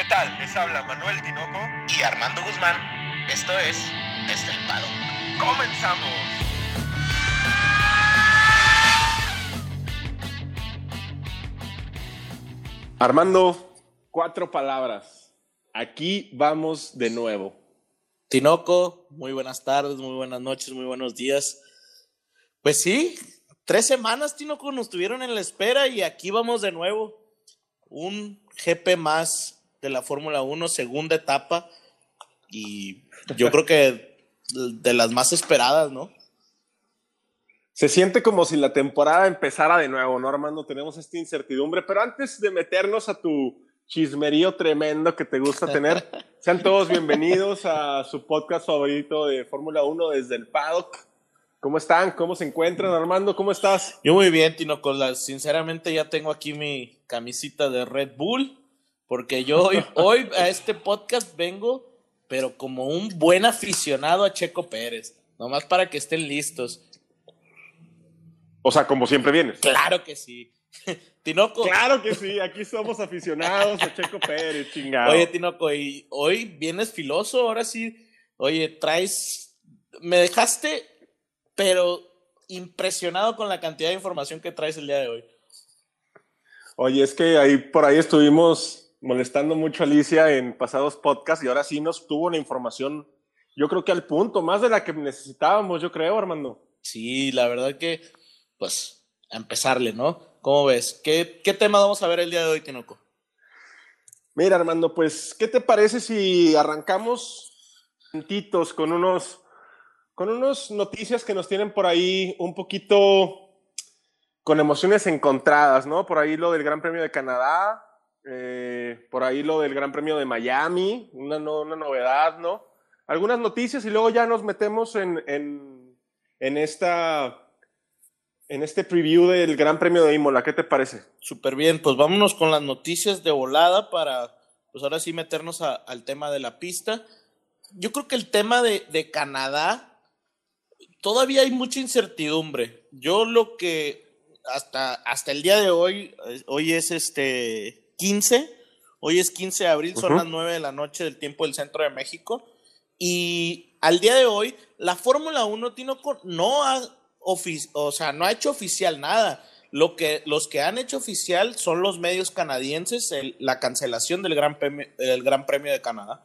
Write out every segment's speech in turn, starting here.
¿Qué tal? Les habla Manuel Tinoco y Armando Guzmán. Esto es Estelpado. ¡Comenzamos! Armando, cuatro palabras. Aquí vamos de nuevo. Tinoco, muy buenas tardes, muy buenas noches, muy buenos días. Pues sí, tres semanas, Tinoco, nos tuvieron en la espera y aquí vamos de nuevo. Un GP más de la Fórmula 1, segunda etapa. Y yo creo que de las más esperadas, ¿no? Se siente como si la temporada empezara de nuevo, ¿no, Armando? Tenemos esta incertidumbre, pero antes de meternos a tu chismerío tremendo que te gusta tener, sean todos bienvenidos a su podcast favorito de Fórmula 1 desde el paddock. ¿Cómo están? ¿Cómo se encuentran, Armando? ¿Cómo estás? Yo muy bien, Tino. Sinceramente ya tengo aquí mi camisita de Red Bull, porque yo hoy, hoy a este podcast vengo, pero como un buen aficionado a Checo Pérez, nomás para que estén listos. O sea, como siempre vienes. Claro que sí. Tinoco. Claro que sí, aquí somos aficionados a Checo Pérez, chingado. Oye, Tinoco, y hoy vienes filoso, ahora sí. Oye, traes. Me dejaste, pero impresionado con la cantidad de información que traes el día de hoy. Oye, es que ahí por ahí estuvimos molestando mucho a Alicia en pasados podcasts y ahora sí nos tuvo la información, yo creo que al punto, más de la que necesitábamos, yo creo, Armando. Sí, la verdad que pues a empezarle, ¿no? ¿Cómo ves? ¿Qué, tema vamos a ver el día de hoy, Tinoco? Mira, Armando, pues, ¿qué te parece si arrancamos con unos, con unos noticias que nos tienen por ahí un poquito con emociones encontradas, ¿no? Por ahí lo del Gran Premio de Canadá, eh, por ahí lo del Gran Premio de Miami, una, una novedad, ¿no? Algunas noticias y luego ya nos metemos en, en, en esta en este preview del Gran Premio de Imola. ¿Qué te parece? Súper bien, pues vámonos con las noticias de volada para, pues ahora sí meternos al tema de la pista. Yo creo que el tema de, de, Canadá, todavía hay mucha incertidumbre. Yo lo que hasta, hasta el día de hoy, hoy es este 15, hoy es 15 de abril, son las 9 de la noche del tiempo del centro de México. Y al día de hoy, la Fórmula 1 no ha o sea, no ha hecho oficial nada. Lo que, los que han hecho oficial son los medios canadienses, la cancelación del gran, premio, gran Premio de Canadá.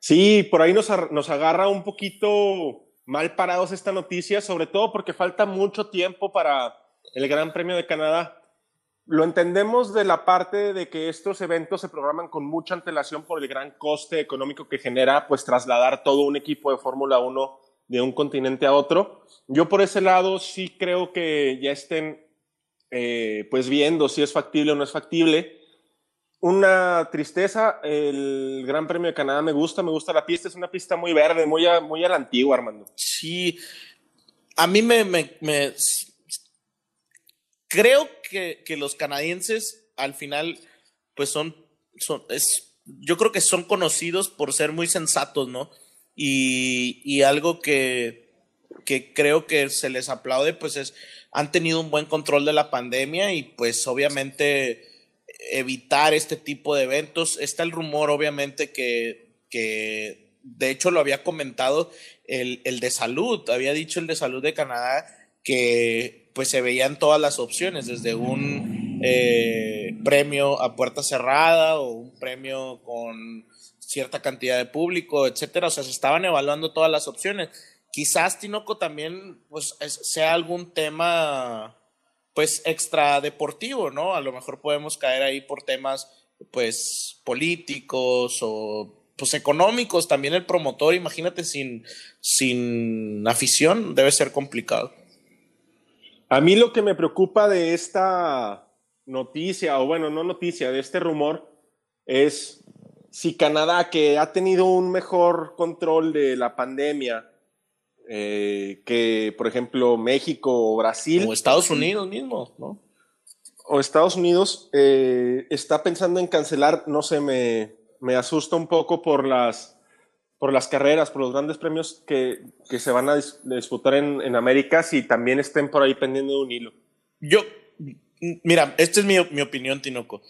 Sí, por ahí nos, nos agarra un poquito mal parados esta noticia, sobre todo porque falta mucho tiempo para el Gran Premio de Canadá. Lo entendemos de la parte de que estos eventos se programan con mucha antelación por el gran coste económico que genera pues trasladar todo un equipo de Fórmula 1 de un continente a otro. Yo por ese lado sí creo que ya estén eh, pues viendo si es factible o no es factible. Una tristeza, el Gran Premio de Canadá me gusta, me gusta la pista, es una pista muy verde, muy a, muy a la antigua, Armando. Sí, a mí me, me, creo que, que, los canadienses al final pues son, son es, yo creo que son conocidos por ser muy sensatos, ¿no? Y, algo que, creo que se les aplaude, pues es, han tenido un buen control de la pandemia y pues obviamente evitar este tipo de eventos. Está el rumor, obviamente, que, que de hecho lo había comentado el, el, de salud, había dicho el de salud de Canadá que pues se veían todas las opciones, desde un eh, premio a puerta cerrada o un premio con cierta cantidad de público, etcétera. O sea, se estaban evaluando todas las opciones. Quizás Tinoco también pues, sea algún tema pues extra deportivo, ¿no? A lo mejor podemos caer ahí por temas pues políticos o pues económicos, también el promotor, imagínate sin, sin afición, debe ser complicado. A mí lo que me preocupa de esta noticia, o bueno, no noticia, de este rumor, es si Canadá, que ha tenido un mejor control de la pandemia eh, que, por ejemplo, México o Brasil. O Estados Unidos mismo, ¿no? O Estados Unidos eh, está pensando en cancelar, no sé, me, me, asusta un poco por las, por las carreras, por los grandes premios que, que se van a disputar en, en, América, si también estén por ahí pendiendo de un hilo. Yo, mira, esta es mi, mi opinión, Tinoco.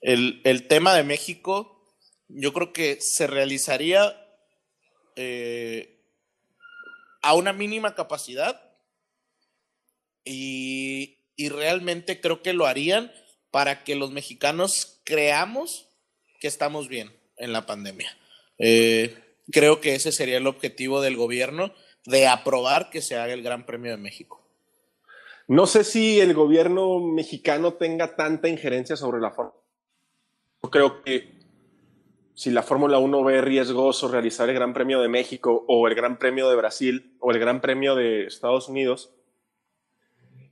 El, el tema de México, yo creo que se realizaría eh, a una mínima capacidad y, y realmente creo que lo harían para que los mexicanos creamos que estamos bien en la pandemia. Eh, creo que ese sería el objetivo del gobierno de aprobar que se haga el Gran Premio de México. No sé si el gobierno mexicano tenga tanta injerencia sobre la Fórmula. Yo creo que si la Fórmula 1 ve riesgoso realizar el Gran Premio de México o el Gran Premio de Brasil o el Gran Premio de Estados Unidos,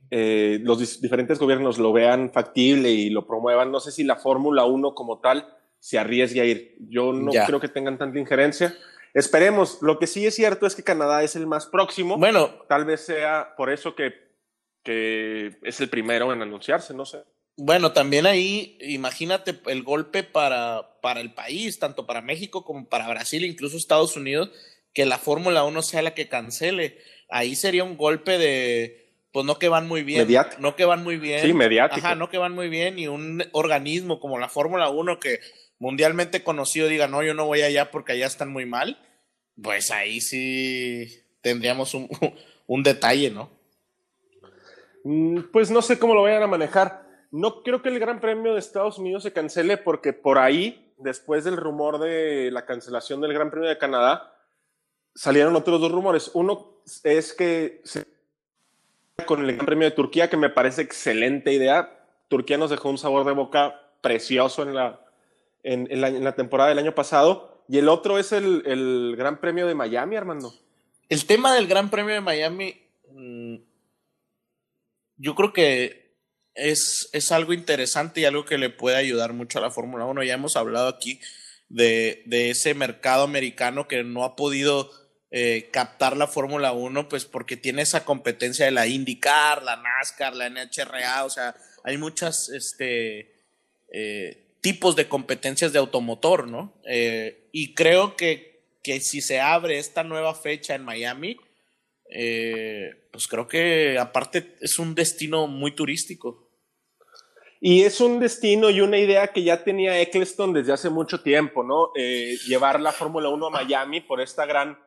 eh, los diferentes gobiernos lo vean factible y lo promuevan. No sé si la Fórmula 1 como tal se arriesgue a ir. Yo no Ya. creo que tengan tanta injerencia. Esperemos. Lo que sí es cierto es que Canadá es el más próximo. Bueno, Tal vez sea por eso que, que es el primero en anunciarse, no sé. Bueno, también ahí, imagínate el golpe para, para el país, tanto para México como para Brasil, incluso Estados Unidos, que la Fórmula 1 sea la que cancele. Ahí sería un golpe de, pues no que van muy bien. Mediático. No que van muy bien. Sí, mediático. Ajá, no que van muy bien y un organismo como la Fórmula 1 que mundialmente conocido diga, no, yo no voy allá porque allá están muy mal, pues ahí sí tendríamos un, un detalle, ¿no? Mm, Pues no sé cómo lo vayan a manejar. No creo que el Gran Premio de Estados Unidos se cancele porque por ahí, después del rumor de la cancelación del Gran Premio de Canadá, salieron otros dos rumores. Uno es que se con el Gran Premio de Turquía, que me parece excelente idea. Turquía nos dejó un sabor de boca precioso en la, en, la temporada del año pasado. Y el otro es el, el Gran Premio de Miami, Armando. El tema del Gran Premio de Miami, mm, yo creo que es, es algo interesante y algo que le puede ayudar mucho a la Fórmula 1. Ya hemos hablado aquí de, de ese mercado americano que no ha podido eh, captar la Fórmula 1, pues porque tiene esa competencia de la IndyCar, la NASCAR, la NHRA, o sea, hay muchas este, eh, tipos de competencias de automotor, ¿no? Eh, y creo que, que si se abre esta nueva fecha en Miami, eh, pues creo que aparte es un destino muy turístico. Y es un destino y una idea que ya tenía Eccleston desde hace mucho tiempo, ¿no? Eh, llevar la Fórmula 1 a Miami por esta gran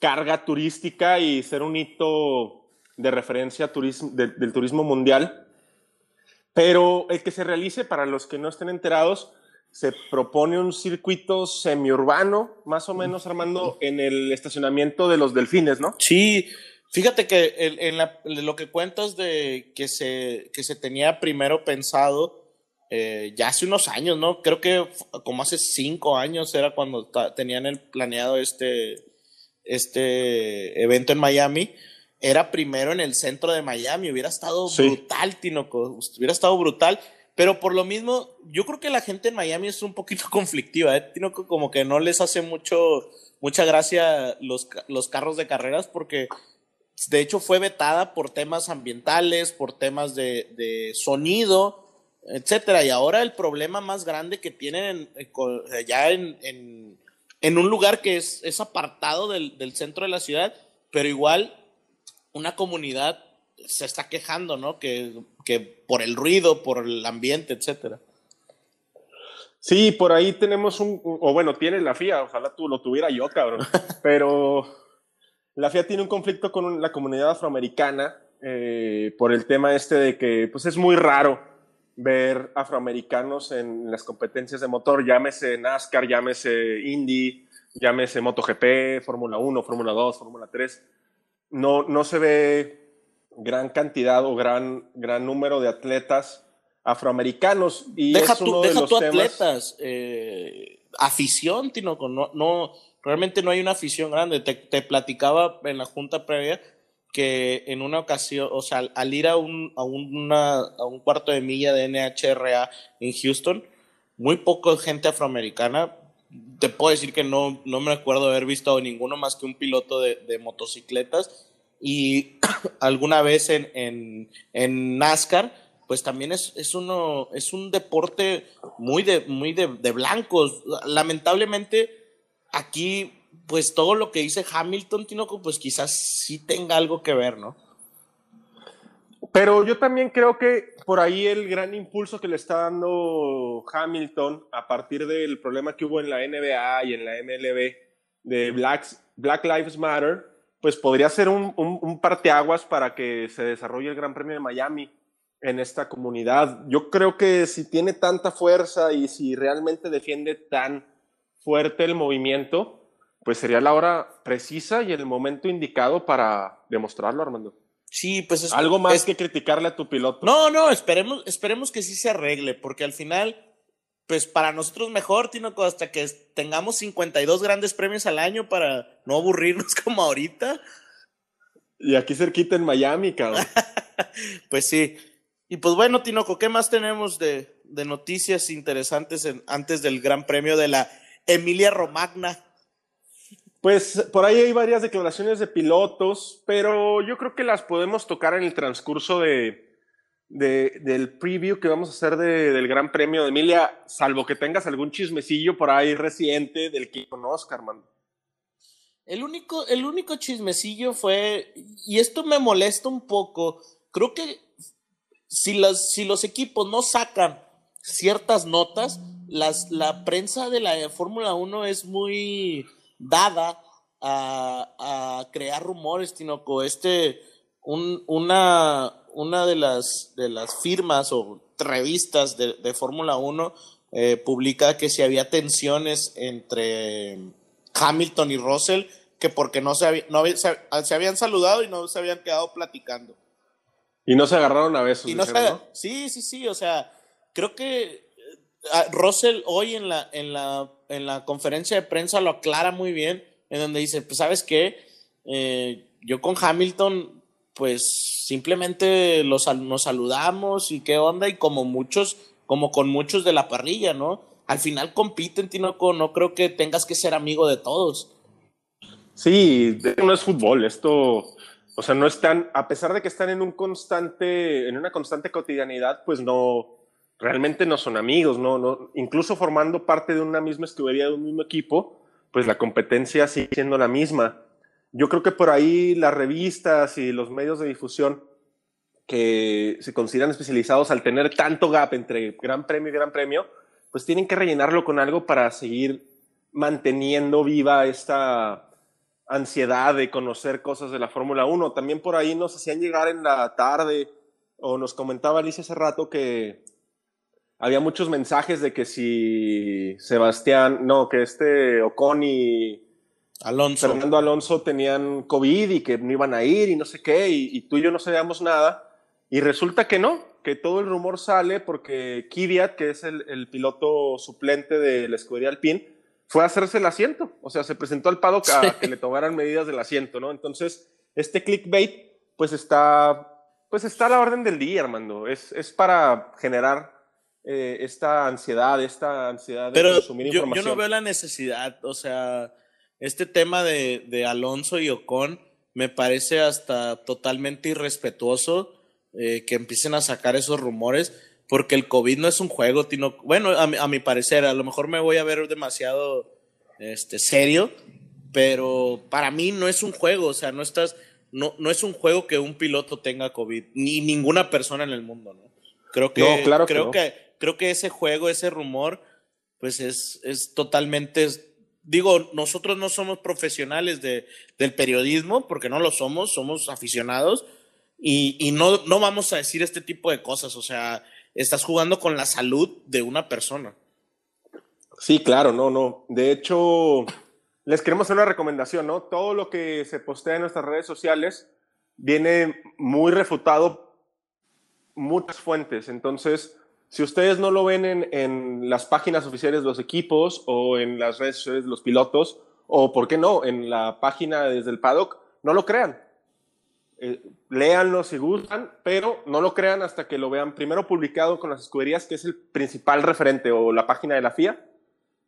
carga turística y ser un hito de referencia turismo, de- del turismo mundial. Pero el que se realice, para los que no estén enterados, se propone un circuito semiurbano, más o menos, Armando, en el estacionamiento de los delfines, ¿no? Sí, fíjate que en, en la- lo que cuentas de que se, que se tenía primero pensado eh, ya hace unos años, ¿no? Creo que como hace cinco años era cuando tenían el planeado este, este evento en Miami. Era primero en el centro de Miami, hubiera estado Sí. brutal, Tinoco, hubiera estado brutal. Pero por lo mismo, yo creo que la gente en Miami es un poquito conflictiva, ¿eh? Tinoco, como que no les hace mucho, mucha gracia los, los carros de carreras porque de hecho fue vetada por temas ambientales, por temas de, de sonido, etcétera. Y ahora el problema más grande que tienen en- eh, ya en, en, en un lugar que es, es apartado del, del centro de la ciudad, pero igual una comunidad se está quejando, ¿no? Que, que por el ruido, por el ambiente, etcétera. Sí, por ahí tenemos un, o bueno, tiene la FIA, ojalá tú lo tuviera yo, cabrón, pero la FIA tiene un conflicto con la comunidad afroamericana eh, por el tema este de que pues es muy raro ver afroamericanos en las competencias de motor, llámese NASCAR, llámese Indy, llámese MotoGP, Fórmula 1, Fórmula 2, Fórmula 3. No, no se ve gran cantidad o gran, gran número de atletas afroamericanos. Y deja es tú, uno de deja los tú temas- atletas, eh, afición, Tinoco, no, no, realmente no hay una afición grande. Te, te platicaba en la junta previa que en una ocasión, o sea, al, ir a un, a, una, a un cuarto de milla de NHRA en Houston, muy poca gente afroamericana. Te puedo decir que no, no me acuerdo haber visto ninguno más que un piloto de, de motocicletas. Y alguna vez en, en, en NASCAR, pues también es, es, uno, es un deporte muy de, muy de, de blancos. Lamentablemente, aquí, pues todo lo que dice Hamilton, Tinoco, pues quizás sí tenga algo que ver, ¿no? Pero yo también creo que por ahí el gran impulso que le está dando Hamilton a partir del problema que hubo en la NBA y en la MLB de Black, Black Lives Matter, pues podría ser un, un, un parteaguas para que se desarrolle el Gran Premio de Miami en esta comunidad. Yo creo que si tiene tanta fuerza y si realmente defiende tan fuerte el movimiento, pues sería la hora precisa y el momento indicado para demostrarlo, Armando. Sí, pues es algo más es, que criticarle a tu piloto. No, no, esperemos, esperemos que sí se arregle, porque al final, pues para nosotros mejor, Tino, hasta que tengamos 52 grandes premios al año para no aburrirnos como ahorita. Y aquí cerquita en Miami, cabrón. pues sí. Y pues bueno, Tinoco, ¿qué más tenemos de, de noticias interesantes en, antes del Gran Premio de la Emilia Romagna? Pues por ahí hay varias declaraciones de pilotos, pero yo creo que las podemos tocar en el transcurso de, de del preview que vamos a hacer de, del Gran Premio de Emilia, salvo que tengas algún chismecillo por ahí reciente del que conozca, Armando. El único, el único chismecillo fue, y esto me molesta un poco, creo que si, las, si los equipos no sacan ciertas notas, las, la prensa de la Fórmula 1 es muy dada a, a crear rumores, Tinoco. Este, un, una, una de las, de las firmas o revistas de, de Fórmula 1 eh, publica que si había tensiones entre Hamilton y Russell, que porque no, se, había, no había, se, se, habían saludado y no se habían quedado platicando. Y no se agarraron a besos. Y no se, ¿no? Sí, sí, sí, o sea, creo que Russell hoy en la, en, la, en la conferencia de prensa lo aclara muy bien, en donde dice, pues sabes qué, eh, yo con Hamilton, pues simplemente los, nos saludamos y qué onda, y como muchos, como con muchos de la parrilla, ¿no? Al final compiten, Tinoco, no creo que tengas que ser amigo de todos. Sí, no es fútbol, esto, o sea, no están, a pesar de que están en un constante, en una constante cotidianidad, pues no, realmente no son amigos, ¿no? no incluso formando parte de una misma escudería, de un mismo equipo, pues la competencia sigue siendo la misma. Yo creo que por ahí las revistas y los medios de difusión que se consideran especializados al tener tanto gap entre Gran Premio y Gran Premio, pues tienen que rellenarlo con algo para seguir manteniendo viva esta ansiedad de conocer cosas de la Fórmula 1. También por ahí nos hacían llegar en la tarde, o nos comentaba Alicia hace rato que había muchos mensajes de que si Sebastián, no, que este Ocon y Alonso. Fernando Alonso tenían COVID y que no iban a ir y no sé qué, y, y, tú y yo no sabíamos nada. Y resulta que no, que todo el rumor sale porque Kvyat, que es el, el piloto suplente de la escudería Alpine, fue a hacerse el asiento. O sea, se presentó al paddock a sí. que le tomaran medidas del asiento, ¿no? Entonces, este clickbait, pues está, pues está a la orden del día, Armando. Es, es para generar eh, esta ansiedad, esta ansiedad de Pero consumir yo, información. yo no veo la necesidad, o sea, este tema de, de Alonso y Ocon me parece hasta totalmente irrespetuoso eh, que empiecen a sacar esos rumores, porque el COVID no es un juego, Tino. Bueno, a mi, a mi parecer, a lo mejor me voy a ver demasiado este, serio, pero para mí no es un juego, o sea, no estás, no, no es un juego que un piloto tenga COVID, ni ninguna persona en el mundo, ¿no? Creo que, No, claro que creo no. que, creo que ese juego, ese rumor, pues es, es totalmente, digo, nosotros no somos profesionales de, del periodismo, porque no lo somos, somos aficionados, y, y no, no vamos a decir este tipo de cosas, o sea, estás jugando con la salud de una persona. Sí, claro, no, no. De hecho, les queremos hacer una recomendación, ¿no? Todo lo que se postea en nuestras redes sociales viene muy refutado muchas fuentes. Entonces, si ustedes no lo ven en, en, las páginas oficiales de los equipos o en las redes sociales de los pilotos, o por qué no, en la página desde el paddock, no lo crean. Eh, léanlo si gustan, pero no lo crean hasta que lo vean primero publicado con las escuderías, que es el principal referente, o la página de la FIA,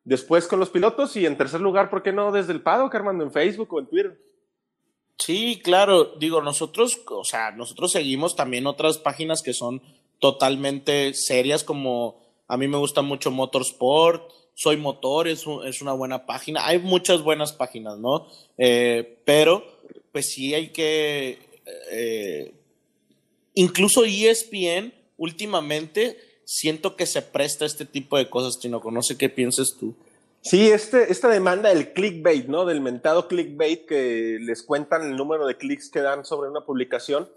después con los pilotos y en tercer lugar, ¿por qué no desde el paddock, Armando, en Facebook o en Twitter? Sí, claro, digo, nosotros, o sea, nosotros seguimos también otras páginas que son totalmente serias, como a mí me gusta mucho Motorsport, Soy Motor, es, es una buena página, hay muchas buenas páginas, ¿no? Eh, pero, pues sí hay que, eh, incluso ESPN últimamente siento que se presta este tipo de cosas, Tinoco. No sé qué piensas tú. Sí, este, esta demanda del clickbait, ¿no? Del mentado clickbait que les cuentan el número de clics que dan sobre una publicación,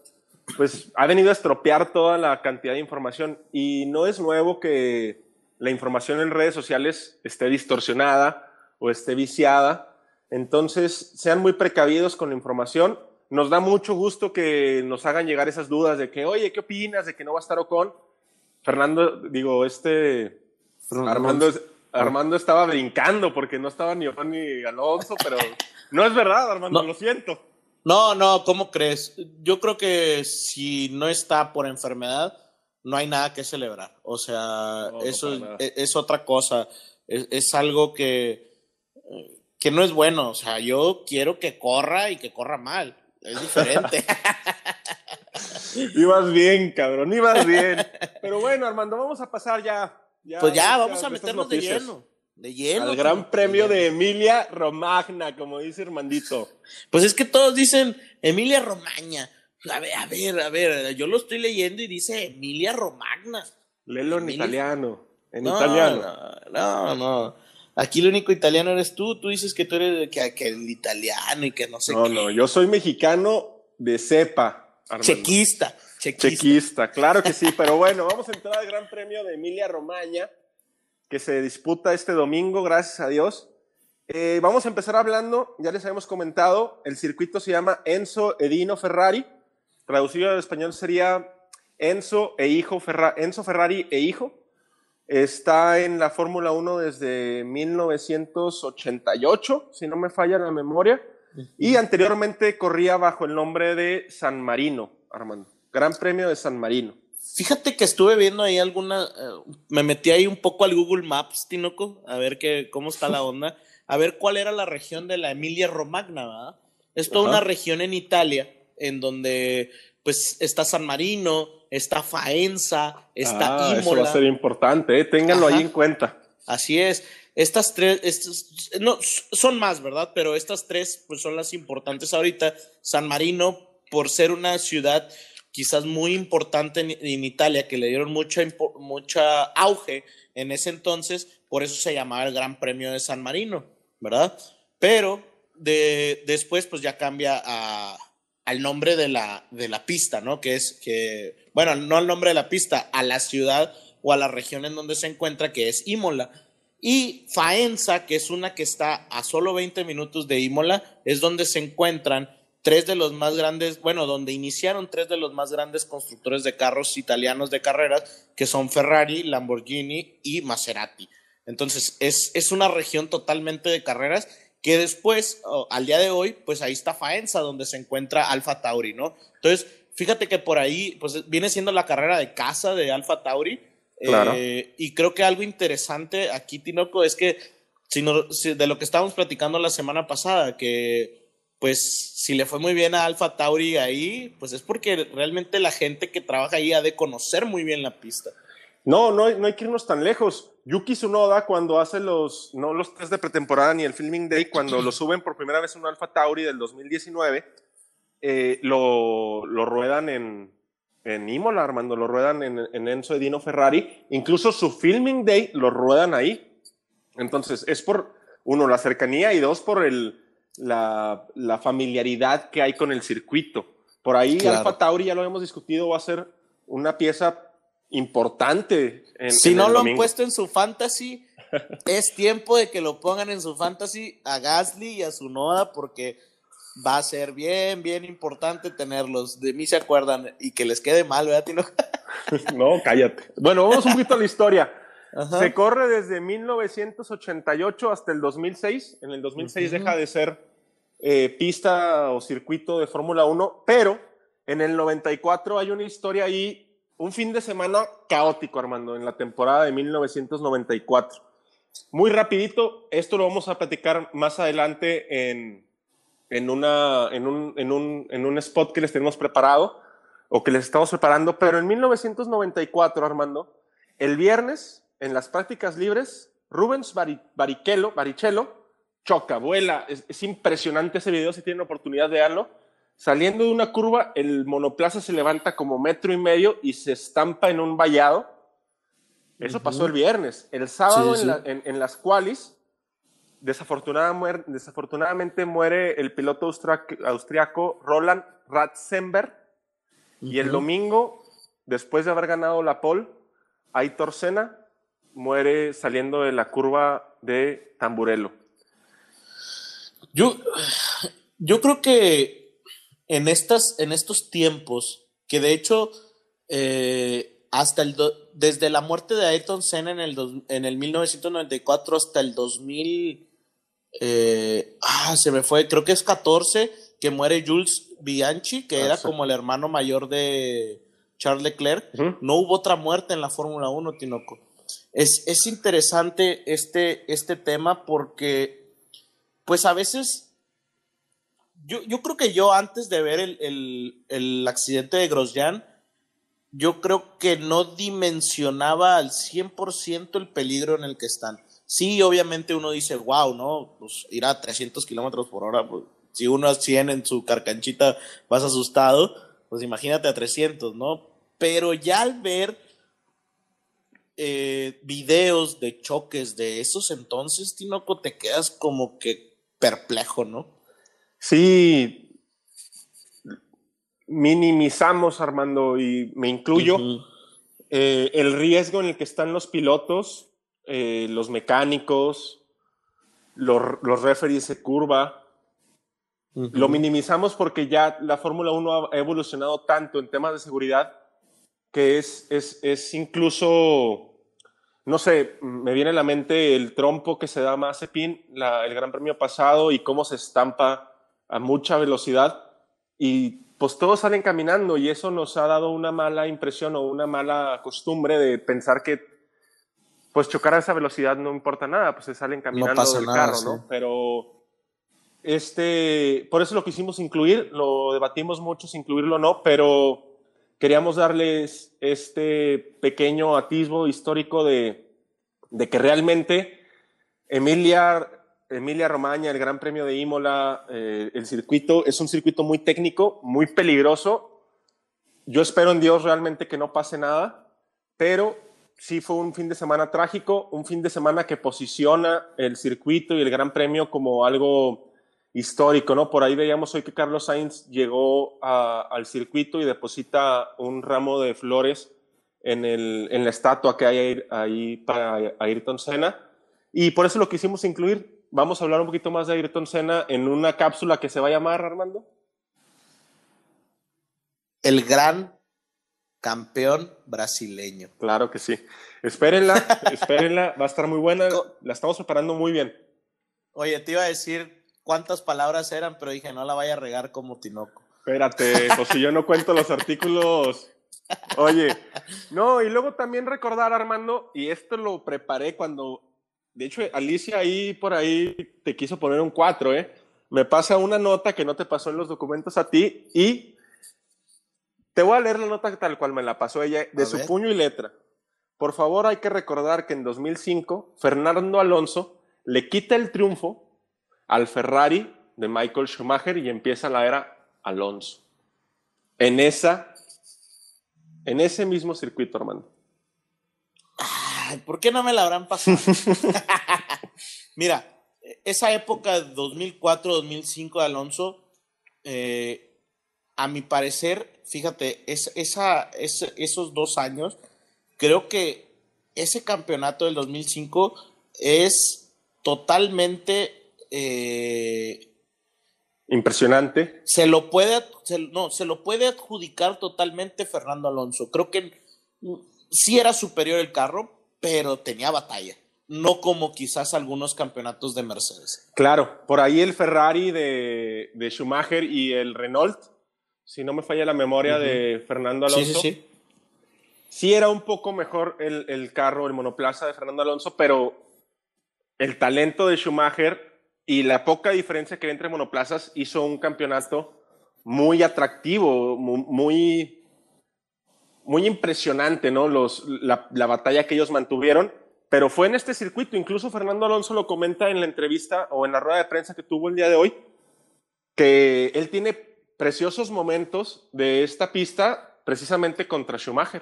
pues ha venido a estropear toda la cantidad de información. Y no es nuevo que la información en redes sociales esté distorsionada o esté viciada. Entonces, sean muy precavidos con la información. Nos da mucho gusto que nos hagan llegar esas dudas de que, oye, ¿qué opinas de que no va a estar Ocon? Fernando, digo, este, Armando, Armando estaba brincando porque no estaba ni Ocon ni Alonso, pero no es verdad, Armando, lo siento. No, no, ¿cómo crees? Yo creo que si no está por enfermedad, no hay nada que celebrar. O sea, eso es, es, otra cosa. Es, es, algo que, que no es bueno. O sea, yo quiero que corra y que corra mal. Es diferente. ibas bien, cabrón, ibas bien. Pero bueno, Armando, vamos a pasar ya. pues ya, vamos a meternos de lleno. De. Al gran premio de Emilia Romagna, como dice Armandito. Pues es que todos dicen Emilia Romagna. A ver, a ver, a ver, yo lo estoy leyendo y dice Emilia Romagna. Léelo en italiano. En italiano. No, no, Aquí el único italiano eres tú. Tú dices que tú eres que, el italiano y que no sé qué. No, no, yo soy mexicano de cepa. Chequista, chequista. Chequista, claro que sí. Pero bueno, vamos a entrar al Gran Premio de Emilia Romagna, que se disputa este domingo, gracias a Dios. Eh, vamos a empezar hablando, ya les habíamos comentado, el circuito se llama Enzo Edino Ferrari. Traducido al español sería Enzo, e hijo Enzo Ferrari e hijo. Está en la Fórmula 1 desde 1988, si no me falla la memoria. Y anteriormente corría bajo el nombre de San Marino, Armando. Gran Premio de San Marino. Fíjate que estuve viendo ahí alguna, eh, me metí ahí un poco al Google Maps, Tinoco, a ver qué, cómo está la onda, a ver cuál era la región de la Emilia Romagna, ¿verdad? Es toda una región en Italia en donde pues está San Marino, está Faenza, está ah, Eso va a ser importante, ¿eh? ténganlo ahí en cuenta. Así es. Estas tres, no, son más, ¿verdad? Pero estas tres pues, son las importantes ahorita. San Marino, por ser una ciudad quizás muy importante en, Italia, que le dieron mucha, mucha auge en ese entonces, por eso se llamaba el Gran Premio de San Marino, ¿verdad? Pero de, después pues ya cambia a, al nombre de la, de la pista, ¿no? Que es que, bueno, no al nombre de la pista, a la ciudad o a la región en donde se encuentra, que es Imola. Y Faenza, que es una que está a solo 20 minutos de Imola, es donde se encuentran tres de los más grandes, bueno, donde iniciaron tres de los más grandes constructores de carros italianos de carreras, que son Ferrari, Lamborghini y Maserati. Entonces, es, es una región totalmente de carreras que después, al día de hoy, pues ahí está Faenza, donde se encuentra Alfa Tauri, ¿no? Entonces, fíjate que por ahí, pues viene siendo la carrera de casa de Alfa Tauri, eh, y creo que algo interesante aquí, Tinoco, es que si de lo que estábamos platicando la semana pasada, que pues si le fue muy bien a Alfa Tauri ahí, pues es porque realmente la gente que trabaja ahí ha de conocer muy bien la pista. No, no, no hay que irnos tan lejos. Yuki Tsunoda cuando hace los, no los test de pretemporada ni el filming day, cuando lo suben por primera vez en un Alfa Tauri del 2019, eh, lo, lo ruedan en, en Imola, Armando, lo ruedan en, en Enzo Edino Ferrari. Incluso su filming day lo ruedan ahí. Entonces, es por, uno, la cercanía y dos, por el, la, la familiaridad que hay con el circuito. Por ahí Alfa Tauri, ya lo hemos discutido, va a ser una pieza importante. En, si no lo han puesto en su fantasy, es tiempo de que lo pongan en su fantasy a Gasly y a su Noda porque va a ser bien, bien importante tenerlos. De mí se acuerdan y que les quede mal, ¿verdad, Tino? no, cállate. Bueno, vamos un poquito a la historia. Se corre desde 1988 hasta el 2006. En el 2006 deja de ser eh, pista o circuito de Fórmula 1, pero en el 94 hay una historia ahí, un fin de semana caótico, Armando, en la temporada de 1994. Muy rapidito, esto lo vamos a platicar más adelante en, en, una, en, un, en, un, en un spot que les tenemos preparado o que les estamos preparando, pero en 1994, Armando, el viernes, en las prácticas libres, Rubens Barrichello, choca, vuela, es, impresionante ese video, si tienen oportunidad de verlo, Saliendo de una curva, el monoplaza se levanta como metro y medio y se estampa en un vallado. Eso pasó el viernes. El sábado Sí, en, sí. la- en- en las desafortunada muer- desafortunadamente muere el piloto austriaco Roland Ratzenberg. Y el domingo, después de haber ganado la pole, Aitor Senna muere saliendo de la curva de Tamburello. Yo, yo creo que en, estas, en estos tiempos, que de hecho, eh, hasta el do- desde la muerte de Ayrton Senna en el, dos- en el 1994 hasta el 2000, eh, ah, se me fue, creo que es 14, que muere Jules Bianchi, que Ah, era sí. como el hermano mayor de Charles Leclerc. No hubo otra muerte en la Fórmula 1, Tinoco. Es, es interesante este, este tema porque, pues a veces, yo, yo creo que yo antes de ver el, el- accidente de Grosjean, yo creo que no dimensionaba al 100% el peligro en el que están. Sí, obviamente uno dice, wow, ¿no? Pues ir a 300 kilómetros por hora, pues, si uno a 100 en su carcanchita vas asustado, pues imagínate a 300, ¿no? Pero ya al ver eh, videos de choques de esos entonces, Tinoco, te quedas como que perplejo, ¿no? Sí, minimizamos, Armando, y me incluyo, eh, el riesgo en el que están los pilotos, eh, los mecánicos, los, los referees de curva. Lo minimizamos porque ya la Fórmula 1 ha evolucionado tanto en temas de seguridad que es, es, es incluso, no sé, me viene a la mente el trompo que se da a Mazepin, la, el Gran Premio pasado y cómo se estampa a mucha velocidad y pues todos salen caminando y eso nos ha dado una mala impresión o una mala costumbre de pensar que pues chocar a esa velocidad no importa nada, pues se salen caminando pasa del nada, carro, sí. ¿no? Pero este, por eso lo quisimos incluir, lo debatimos mucho si incluirlo o no, pero queríamos darles este pequeño atisbo histórico de, de que realmente Emilia, Emilia Romagna, el Gran Premio de Imola, eh, el circuito es un circuito muy técnico, muy peligroso. Yo espero en Dios realmente que no pase nada, pero sí fue un fin de semana trágico, un fin de semana que posiciona el circuito y el Gran Premio como algo histórico, ¿no? Por ahí veíamos hoy que Carlos Sainz llegó a- al circuito y deposita un ramo de flores en, el, en la estatua que hay ahí, para Ayrton Senna. Y por eso lo quisimos incluir. Vamos a hablar un poquito más de Ayrton Senna en una cápsula que se va a llamar, Armando. El gran campeón brasileño. Claro que sí. Espérenla, espérenla, va a estar muy buena. La estamos preparando muy bien. Oye, te iba a decir cuántas palabras eran, pero dije, no la vaya a regar como Tinoco. Espérate, pues si yo no cuento los artículos. Oye, no, y luego también recordar, Armando, y esto lo preparé cuando, de hecho, Alicia ahí por ahí te quiso poner un 4, ¿eh? Me pasa una nota que no te pasó en los documentos a ti y te voy a leer la nota tal cual me la pasó ella, de A su ver. puño y letra. Por favor, hay que recordar que en 2005 Fernando Alonso le quita el triunfo al Ferrari de Michael Schumacher y empieza la era Alonso. En esa, en ese mismo circuito, Armando. Ay, ¿por qué no me la habrán pasado? Mira, esa época 2004-2005 de Alonso, eh, a mi parecer, fíjate, es, esa, es- esos dos años, creo que ese campeonato del 2005 es totalmente... eh, Impresionante. se lo puede se- no, se lo puede adjudicar totalmente Fernando Alonso. Creo que sí era superior el carro, pero tenía batalla. No como quizás algunos campeonatos de Mercedes. Claro, por ahí el Ferrari de, de Schumacher y el Renault, si no me falla la memoria de Fernando Sí, Alonso. sí, sí. sí era un poco mejor el, el carro, el monoplaza de Fernando Alonso, pero el talento de Schumacher y la poca diferencia que hay entre monoplazas hizo un campeonato muy atractivo, mu- muy, muy impresionante, ¿no? Los, la batalla que ellos mantuvieron, pero fue en este circuito, incluso Fernando Alonso lo comenta en la entrevista o en la rueda de prensa que tuvo el día de hoy, que él tiene preciosos momentos de esta pista precisamente contra Schumacher.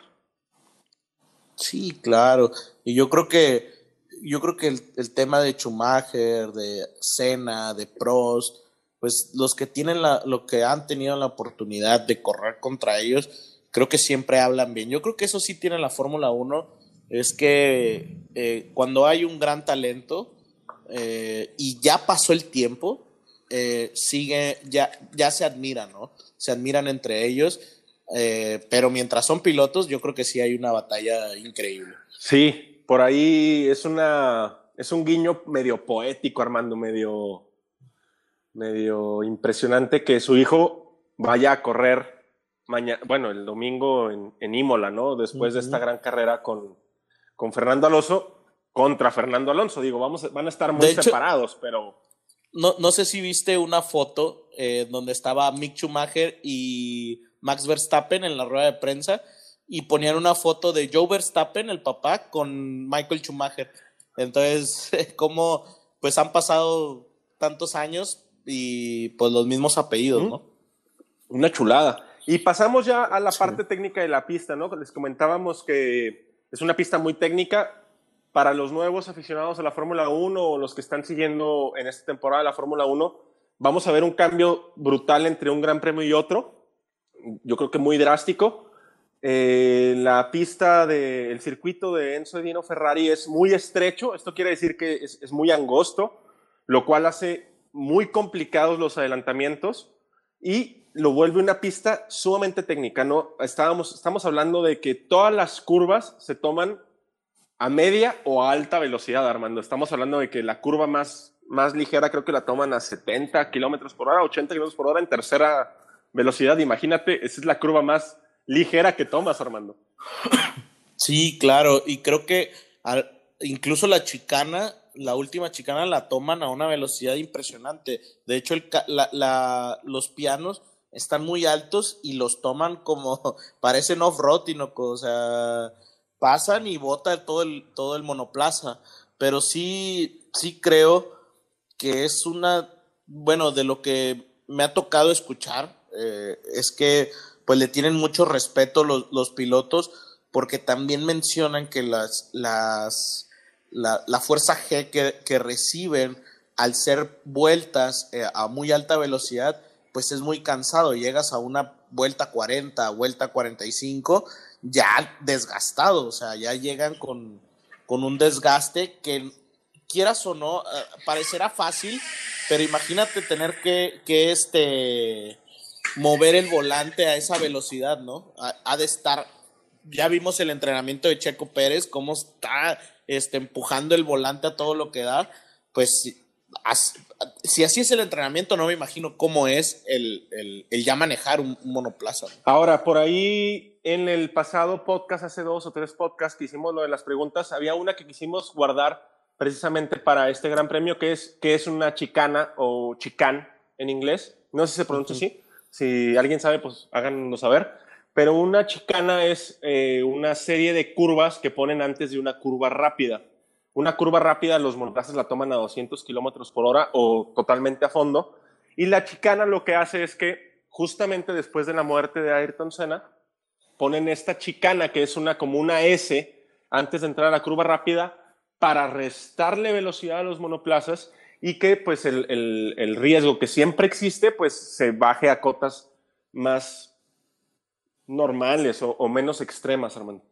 Sí, claro. Y yo creo que yo creo que el, tema de Schumacher, de Senna, de Prost, pues los que tienen la, lo que han tenido la oportunidad de correr contra ellos, creo que siempre hablan bien. Yo creo que eso sí tiene la Fórmula 1, es que eh, cuando hay un gran talento eh, y ya pasó el tiempo, eh, sigue, ya, ya se admiran, ¿no? Se admiran entre ellos, pero mientras son pilotos, yo creo que sí hay una batalla increíble. Sí, por ahí es una, es un guiño medio poético, Armando, medio medio impresionante que su hijo vaya a correr mañana, bueno, el domingo en, en Imola, ¿no? Después de esta gran carrera con, con Fernando Alonso contra Fernando Alonso. Digo, vamos, van a estar muy separados, pero... No, no sé si viste una foto eh, donde estaba Mick Schumacher y Max Verstappen en la rueda de prensa y ponían una foto de Joe Verstappen, el papá, con Michael Schumacher. Entonces, como pues han pasado tantos años, y pues los mismos apellidos, ¿no? Una chulada. Y pasamos ya a la parte técnica de la pista, ¿no? Les comentábamos que es una pista muy técnica para los nuevos aficionados a la Fórmula 1 o los que están siguiendo en esta temporada la Fórmula 1. Vamos a ver un cambio brutal entre un gran premio y otro. Yo creo que muy drástico. Eh, la pista del circuito de Enzo Edino Ferrari es muy estrecho. Esto quiere decir que es, es muy angosto, lo cual hace muy complicados los adelantamientos y lo vuelve una pista sumamente técnica. ¿no? Estábamos, estamos hablando de que todas las curvas se toman a media o a alta velocidad, Armando. Estamos hablando de que la curva más, más ligera creo que la toman a 70 kilómetros por hora, 80 kilómetros por hora en tercera velocidad. Imagínate, esa es la curva más ligera que tomas, Armando. Sí, claro, y creo que incluso la chicana la última chicana la toman a una velocidad impresionante. De hecho, los pianos están muy altos y los toman como parecen off-road, o sea, pasan y bota todo el, todo el monoplaza. Pero sí, sí creo que es una, bueno, de lo que me ha tocado escuchar, eh, es que pues le tienen mucho respeto los, los pilotos porque también mencionan que las, las la, fuerza G que, reciben al ser vueltas eh, a muy alta velocidad, pues es muy cansado. Llegas a una vuelta 40, vuelta 45, ya desgastado, o sea, ya llegan con, con un desgaste que quieras o no, eh, parecerá fácil, pero imagínate tener que, que este, mover el volante a esa velocidad, ¿no? ha de estar, ya vimos el entrenamiento de Checo Pérez, cómo está este, empujando el volante a todo lo que da, pues si así es el entrenamiento, no me imagino cómo es el, ya manejar un, monoplaza. Ahora, por ahí en el pasado podcast, hace dos o tres podcasts que hicimos lo de las preguntas, había una que quisimos guardar precisamente para este gran premio, que es, que es una chicana o chicán en inglés. No sé si se pronuncia así. Si alguien sabe, pues háganos saber pero una chicana es eh, una serie de curvas que ponen antes de una curva rápida. Una curva rápida los monoplazas la toman a 200 kilómetros por hora o totalmente a fondo. Y la chicana lo que hace es que justamente después de la muerte de Ayrton Senna, ponen esta chicana que es una como una S antes de entrar a la curva rápida para restarle velocidad a los monoplazas y que pues el, el riesgo que siempre existe pues se baje a cotas más normales o, menos extremas, Armando.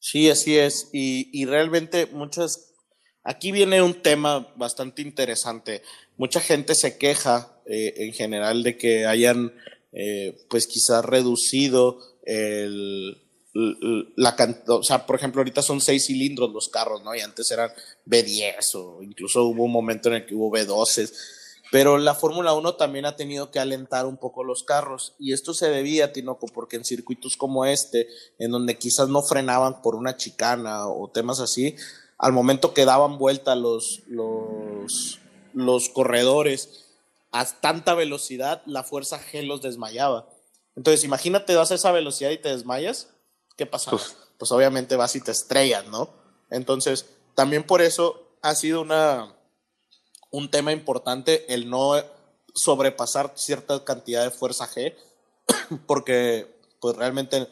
Sí, así es. Y, realmente muchas... Aquí viene un tema bastante interesante. Mucha gente se queja eh, en general de que hayan, eh, pues quizás reducido el, la o sea, por ejemplo, ahorita son seis cilindros los carros, ¿no? Y antes eran B10 o incluso hubo un momento en el que hubo B12 pero la Fórmula 1 también ha tenido que alentar un poco los carros y esto se debía, Tinoco, porque en circuitos como este, en donde quizás no frenaban por una chicana o temas así, al momento que daban vuelta los, los, los corredores a tanta velocidad, la fuerza G los desmayaba. Entonces, imagínate, vas a esa velocidad y te desmayas, ¿qué pasa? Pues, pues obviamente vas y te estrellas, ¿no? Entonces, también por eso ha sido una un tema importante el no sobrepasar cierta cantidad de fuerza G, porque pues realmente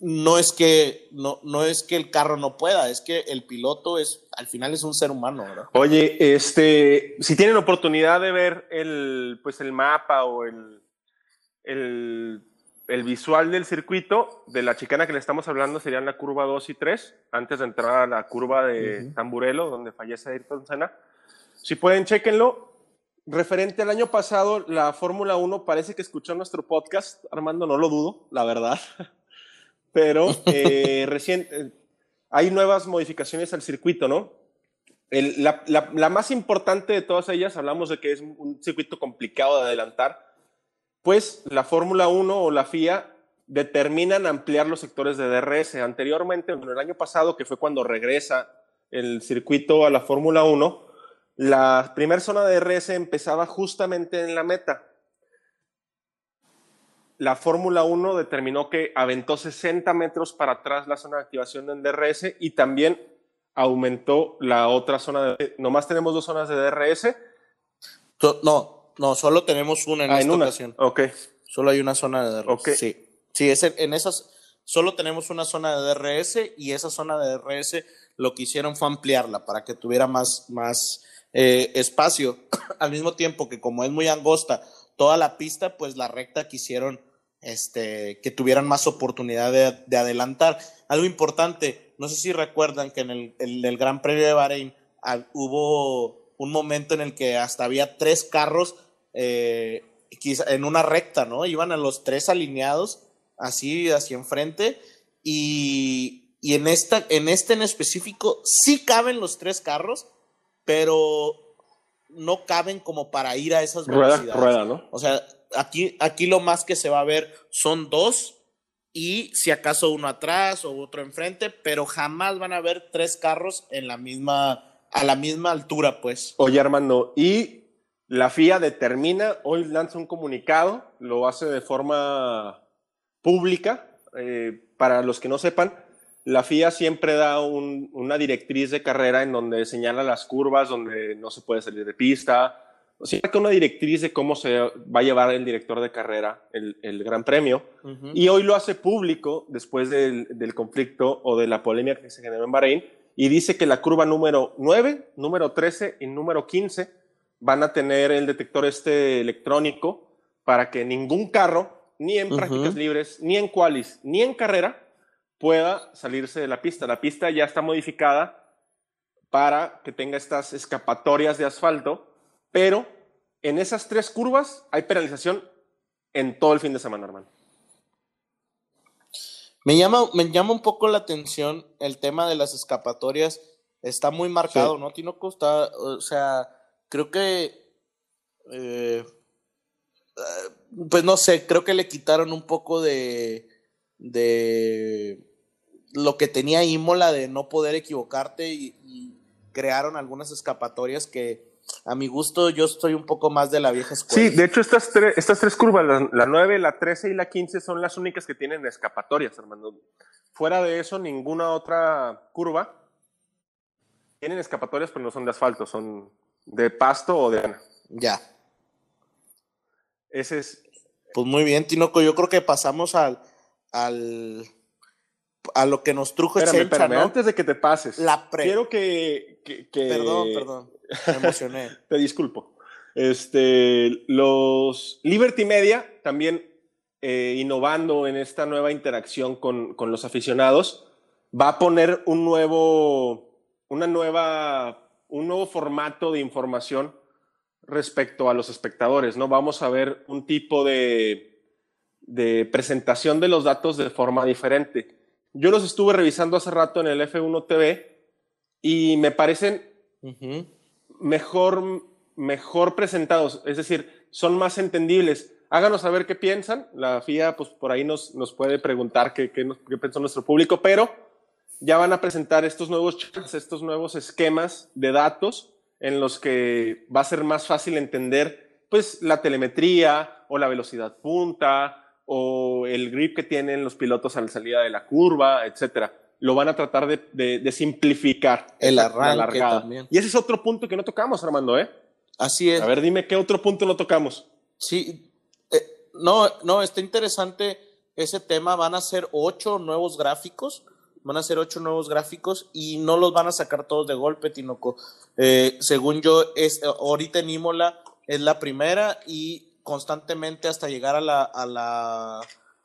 no es que no, no es que el carro no pueda, es que el piloto es al final es un ser humano, ¿verdad? Oye, este, si tienen oportunidad de ver el pues el mapa o el, el, el visual del circuito de la chicana que le estamos hablando serían la curva 2 y 3, antes de entrar a la curva de Ujú. Tamburelo, donde fallece Ayrton Senna. Si pueden, chéquenlo. Referente al año pasado, la Fórmula 1 parece que escuchó nuestro podcast. Armando, no lo dudo, la verdad. Pero eh, recién, eh, hay nuevas modificaciones al circuito, ¿no? El- la, la- la más importante de todas ellas, hablamos de que es un circuito complicado de adelantar, pues la Fórmula 1 o la FIA determinan ampliar los sectores de DRS. Anteriormente, en el año pasado, que fue cuando regresa el circuito a la Fórmula 1, la primera zona de DRS empezaba justamente en la meta. La Fórmula 1 determinó que aventó 60 metros para atrás la zona de activación en DRS y también aumentó la otra zona de... Nomás tenemos dos zonas de DRS. No, no, solo tenemos una en Ah, esta en una. ocasión. Ok. Solo hay una zona de DRS. Ok. Sí, sí es en, en esas solo tenemos una zona de DRS y esa zona de DRS lo que hicieron fue ampliarla para que tuviera más, más eh, espacio. Al mismo tiempo que como es muy angosta toda la pista, pues la recta quisieron este, que tuvieran más oportunidad de, de adelantar. Algo importante, no sé si recuerdan que en el, el Gran Premio de Bahrein ah, hubo un momento en el que hasta había tres carros eh, quizá en una recta, ¿no? Iban a los tres alineados, así hacia enfrente, y, y en, esta, en este en específico sí caben los tres carros, pero no caben como para ir a esas Rueda, velocidades. rueda, ¿no? O sea, aquí, aquí lo más que se va a ver son dos y si acaso uno atrás o otro enfrente, pero jamás van a ver tres carros en la misma, a la misma altura, pues. Oye, Armando, y la FIA determina, hoy lanza un comunicado, lo hace de forma pública. eh, para los que no sepan, la FIA siempre da un- una directriz de carrera en donde señala las curvas, donde no se puede salir de pista. O sea, que una directriz de cómo se va a llevar el director de carrera el, el Gran Premio. Y hoy lo hace público después del, del conflicto o de la polémica que se generó en Bahrein y dice que la curva número 9, número 13 y número 15 van a tener el detector este electrónico para que ningún carro, ni en prácticas libres, ni en qualis, ni en carrera, pueda salirse de la pista. La pista ya está modificada para que tenga estas escapatorias de asfalto, pero en esas tres curvas hay penalización en todo el fin de semana, hermano. Me llama, me llama un poco la atención el tema de las escapatorias. Está muy marcado, Sí. ¿no? Tinoco está, o sea, creo que, eh, eh, pues no sé, creo que le quitaron un poco de, de lo que tenía Imola de no poder equivocarte y, crearon algunas escapatorias que a mi gusto yo estoy un poco más de la vieja escuela. Sí, de hecho estas, tre- estas tres curvas, la, la 9, la 13 y la 15 son las únicas que tienen escapatorias, hermano. Fuera de eso, ninguna otra curva tienen escapatorias, pero no son de asfalto, son de pasto o de arena. Ya. Ese es, Pues muy bien, Tinoco. Yo creo que pasamos al, al a lo que nos trujo espérame, Chencha, espérame, ¿no? antes de que te pases. La pre. Quiero que, que- que- Perdón, perdón. Me emocioné. Te disculpo. Este, los Liberty Media también eh, innovando en esta nueva interacción con, con los aficionados, va a poner un nuevo, una nueva, un nuevo formato de información respecto a los espectadores, ¿no? Vamos a ver un tipo de, de presentación de los datos de forma diferente. Yo los estuve revisando hace rato en el F1 TV y me parecen mejor, mejor presentados, es decir, son más entendibles. Háganos saber qué piensan. La FIA, pues por ahí nos, nos puede preguntar qué, qué, qué pensó nuestro público, pero ya van a presentar estos nuevos charts, estos nuevos esquemas de datos en los que va a ser más fácil entender pues la telemetría o la velocidad punta o el grip que tienen los pilotos a la salida de la curva, etcétera. Lo van a tratar de, de- de simplificar El arranque también. Y ese es otro punto que no tocamos, Armando, ¿eh? Así es. A ver, dime qué otro punto lo tocamos. Sí, eh, no, no, está interesante ese tema. Van a ser ocho nuevos gráficos. Van a ser ocho nuevos gráficos y no los van a sacar todos de golpe, Tinoco. Eh, según yo, es, ahorita en Imola es la primera y constantemente hasta llegar a la, a la,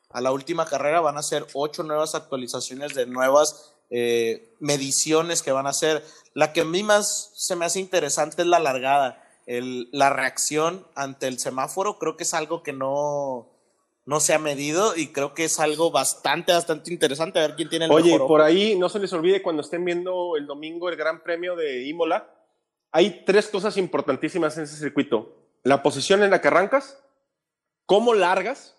a la última carrera van a ser ocho nuevas actualizaciones de nuevas eh, mediciones que van a hacer. La que a mí más se me hace interesante es la largada. La reacción ante el semáforo creo que es algo que no, no se ha medido y creo que es algo bastante, bastante interesante. A ver quién tiene el Oye, mejor por ahí no se les olvide cuando estén viendo el domingo el Gran Premio de Imola, hay tres cosas importantísimas en ese circuito. La posición en la que arrancas, cómo largas,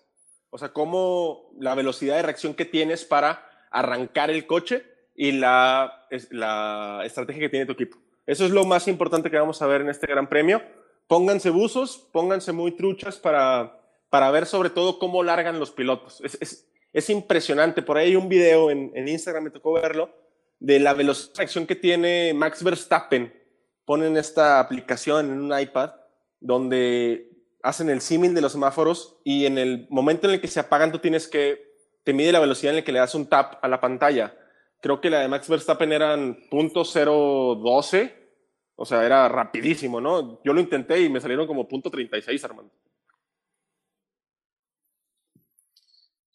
o sea, cómo la velocidad de reacción que tienes para arrancar el coche y la, es- la estrategia que tiene tu equipo. Eso es lo más importante que vamos a ver en este Gran Premio. Pónganse buzos, pónganse muy truchas para, para ver sobre todo cómo largan los pilotos. Es, es- es impresionante. Por ahí hay un video en, Instagram, me tocó verlo, de la velocidad que tiene Max Verstappen. Ponen esta aplicación en un iPad donde hacen el símil de los semáforos y en el momento en el que se apagan tú tienes que, te mide la velocidad en la que le das un tap a la pantalla. Creo que la de Max Verstappen eran .012, o sea, era rapidísimo, ¿no? Yo lo intenté y me salieron como .36, Armando.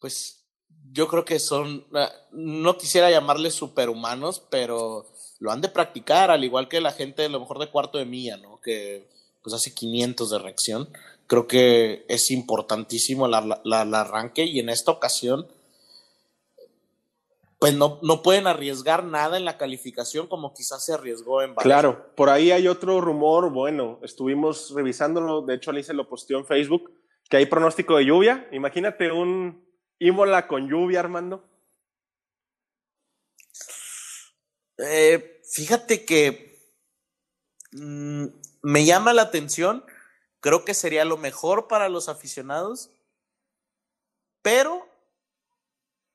Pues yo creo que son, ah, no quisiera llamarles superhumanos, pero lo han de practicar, al igual que la gente a lo mejor de cuarto de milla, ¿no? Que pues hace 500 de reacción. Creo que es importantísimo el arranque y en esta ocasión, pues no, no pueden arriesgar nada en la calificación como quizás se arriesgó en Bahrein. Claro, por ahí hay otro rumor, bueno, estuvimos revisándolo, de hecho Alice lo posteó en Facebook, que hay pronóstico de lluvia. Imagínate un Imola con lluvia, Armando. Eh, fíjate que mm, me llama la atención, creo que sería lo mejor para los aficionados, pero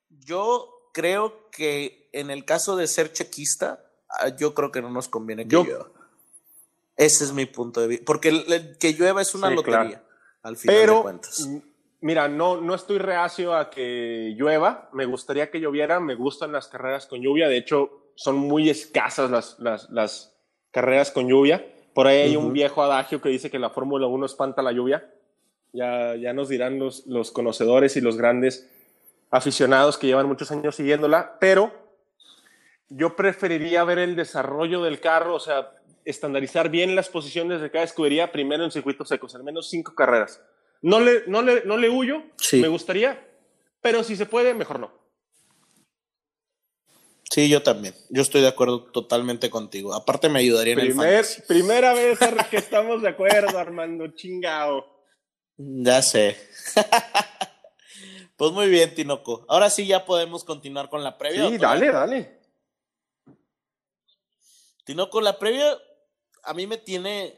yo creo que en el caso de ser chequista, ah, yo creo que no nos conviene que Yo- llueva. Ese es mi punto de vista, porque el- el que llueva es una Sí, lotería, claro. al final de Pero, cuentas. Mira, no, no estoy reacio a que llueva. Me gustaría que lloviera. Me gustan las carreras con lluvia. De hecho, son muy escasas las, las, las carreras con lluvia. Por ahí hay un viejo adagio que dice que la Fórmula 1 espanta la lluvia. Ya, ya nos dirán los, los conocedores y los grandes aficionados que llevan muchos años siguiéndola. Pero yo preferiría ver el desarrollo del carro, o sea, estandarizar bien las posiciones de cada escudería primero en circuitos secos, al menos cinco carreras. No le, no le, no le huyo, Sí. me gustaría, pero si se puede, mejor no. Sí, yo también. Yo estoy de acuerdo totalmente contigo. Aparte me ayudaría en el Primer, fantasy. primera vez que estamos de acuerdo, Armando, chingao. Ya sé. pues muy bien, Tinoco. Ahora sí ya podemos continuar con la previa. Sí, ¿o todavía dale, dale. Tinoco, la previa a mí me tiene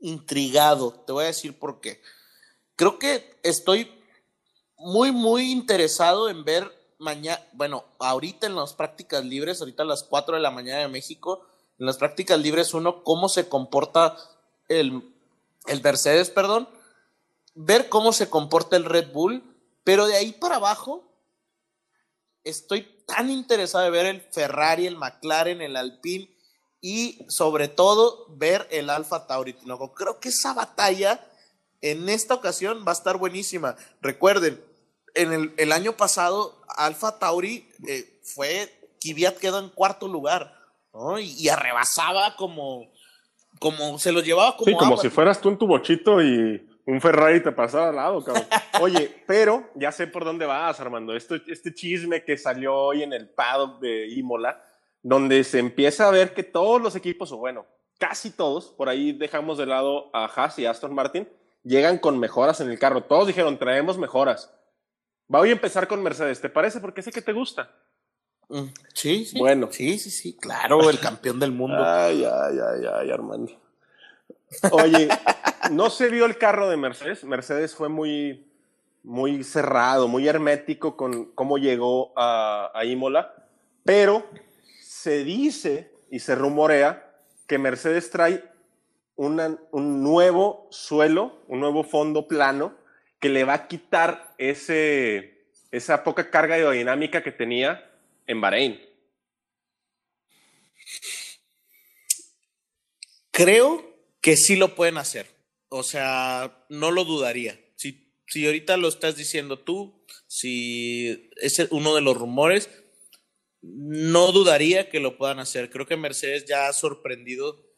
intrigado. Te voy a decir por qué. Creo que estoy muy, muy interesado en ver mañana, bueno, ahorita en las prácticas libres, ahorita a las 4 de la mañana de México, en las prácticas libres, uno, cómo se comporta el, el Mercedes, perdón, ver cómo se comporta el Red Bull, pero de ahí para abajo, estoy tan interesado de ver el Ferrari, el McLaren, el Alpine y sobre todo ver el Alfa Tauri. Tinoco. Creo que esa batalla en esta ocasión va a estar buenísima. Recuerden, en el, el año pasado Alfa Tauri eh, fue, Kvyat quedó en cuarto lugar ¿no? y, y arrebasaba como, como se lo llevaba como, Sí, como agua. si fueras tú en tu bochito y un Ferrari te pasara al lado, cabrón. Oye, pero ya sé por dónde vas, Armando. Esto, este chisme que salió hoy en el paddock de Imola, donde se empieza a ver que todos los equipos, o bueno, casi todos, por ahí dejamos de lado a Haas y Aston Martin, llegan con mejoras en el carro. Todos dijeron, traemos mejoras. Voy a empezar con Mercedes, ¿te parece? Porque sé que te gusta. Mm, Sí, sí. Bueno. Sí, sí, sí, claro, el campeón del mundo. Ay, ay, ay, ay, Armando. Oye, no se vio el carro de Mercedes. Mercedes fue muy, muy cerrado, muy hermético con cómo llegó a, a Imola, pero se dice y se rumorea que Mercedes trae un nuevo suelo, un nuevo fondo plano que le va a quitar ese, esa poca carga aerodinámica que tenía en Bahrein. Creo que sí lo pueden hacer. O sea, no lo dudaría. Si, si ahorita lo estás diciendo tú, si es uno de los rumores, no dudaría que lo puedan hacer. Creo que Mercedes ya ha sorprendido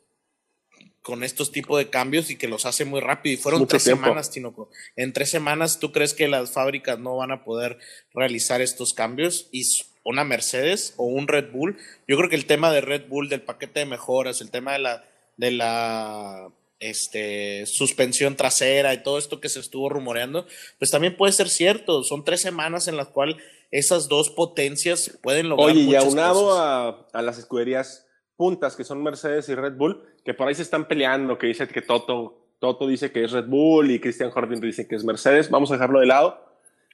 con estos tipos de cambios y que los hace muy rápido. Y fueron tres semanas, Tinoco. En tres semanas, ¿tú crees que las fábricas no van a poder realizar estos cambios? Y una Mercedes o un Red Bull. Yo creo que el tema de Red Bull, del paquete de mejoras, el tema de la, de la este, suspensión trasera y todo esto que se estuvo rumoreando, pues también puede ser cierto. Son tres semanas en las cuales esas dos potencias pueden lograr. Oye, y aunado a, a las escuderías puntas que son Mercedes y Red Bull, que por ahí se están peleando, que dice que Toto, Toto dice que es Red Bull y Christian Horner dice que es Mercedes, vamos a dejarlo de lado,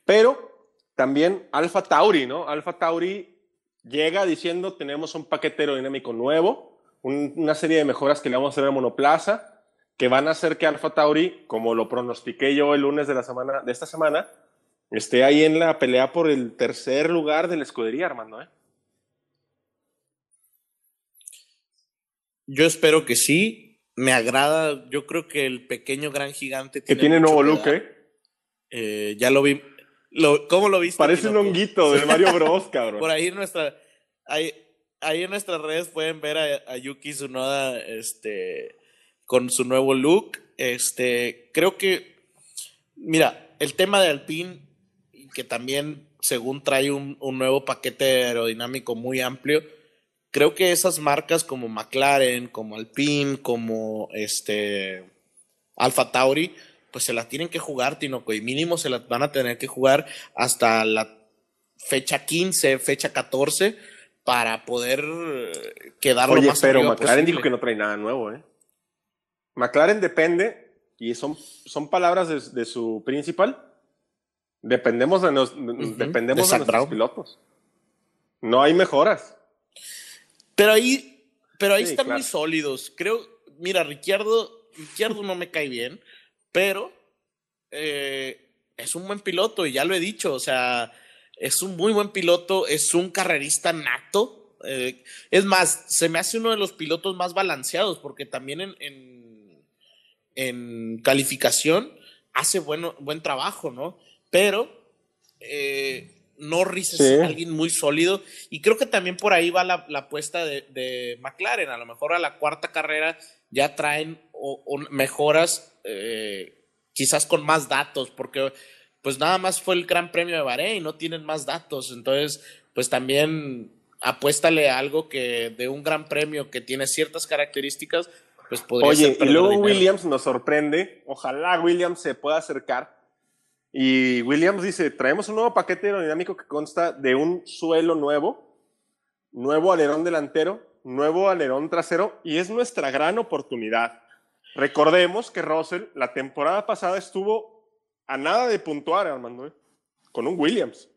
pero también Alfa Tauri, ¿no? Alfa Tauri llega diciendo tenemos un paquete aerodinámico nuevo, una serie de mejoras que le vamos a hacer a monoplaza, que van a hacer que Alfa Tauri, como lo pronostiqué yo el lunes de, la semana, de esta semana, esté ahí en la pelea por el tercer lugar de la escudería, Armando, ¿eh? Yo espero que sí. Me agrada, yo creo que el pequeño gran gigante tiene. Que tiene nuevo look, ¿eh? ¿eh? Ya lo vi. Lo, ¿Cómo lo viste? Parece un honguito de Mario Bros, cabrón. Por ahí en nuestra. Ahí, ahí en nuestras redes pueden ver a, Yuki Tsunoda este, con su nuevo look. Este, creo que. Mira, el tema de Alpine, que también, según trae un, un nuevo paquete aerodinámico muy amplio creo que esas marcas como McLaren, como Alpine, como este Alfa Tauri, pues se las tienen que jugar, Tinoco, y mínimo se las van a tener que jugar hasta la fecha 15, fecha 14, para poder quedar Oye, pero McLaren dijo que no trae nada nuevo, ¿eh? McLaren depende, y son, son palabras de, su principal, dependemos de, nos, dependemos de nuestros pilotos. No hay mejoras. Pero ahí, pero ahí están muy sólidos. Creo, mira, Ricciardo, Ricciardo no me cae bien, pero eh, es un buen piloto y ya lo he dicho, o sea, es un muy buen piloto, es un carrerista nato. Eh, es más, se me hace uno de los pilotos más balanceados porque también en, en, calificación hace bueno, buen trabajo, ¿no? Pero eh, Norris es alguien muy sólido y creo que también por ahí va la, apuesta de, McLaren. A lo mejor a la cuarta carrera ya traen mejoras, eh, quizás con más datos, porque pues nada más fue el Gran Premio de Bahrein, no tienen más datos. Entonces, pues también apuéstale a algo que de un Gran Premio que tiene ciertas características, pues podría Oye, y luego Williams nos sorprende. Ojalá Williams se pueda acercar y Williams dice, traemos un nuevo paquete aerodinámico que consta de un suelo nuevo, nuevo alerón delantero, nuevo alerón trasero y es nuestra gran oportunidad. Recordemos que Russell la temporada pasada estuvo a nada de puntuar, Armando, ¿eh? con un Williams.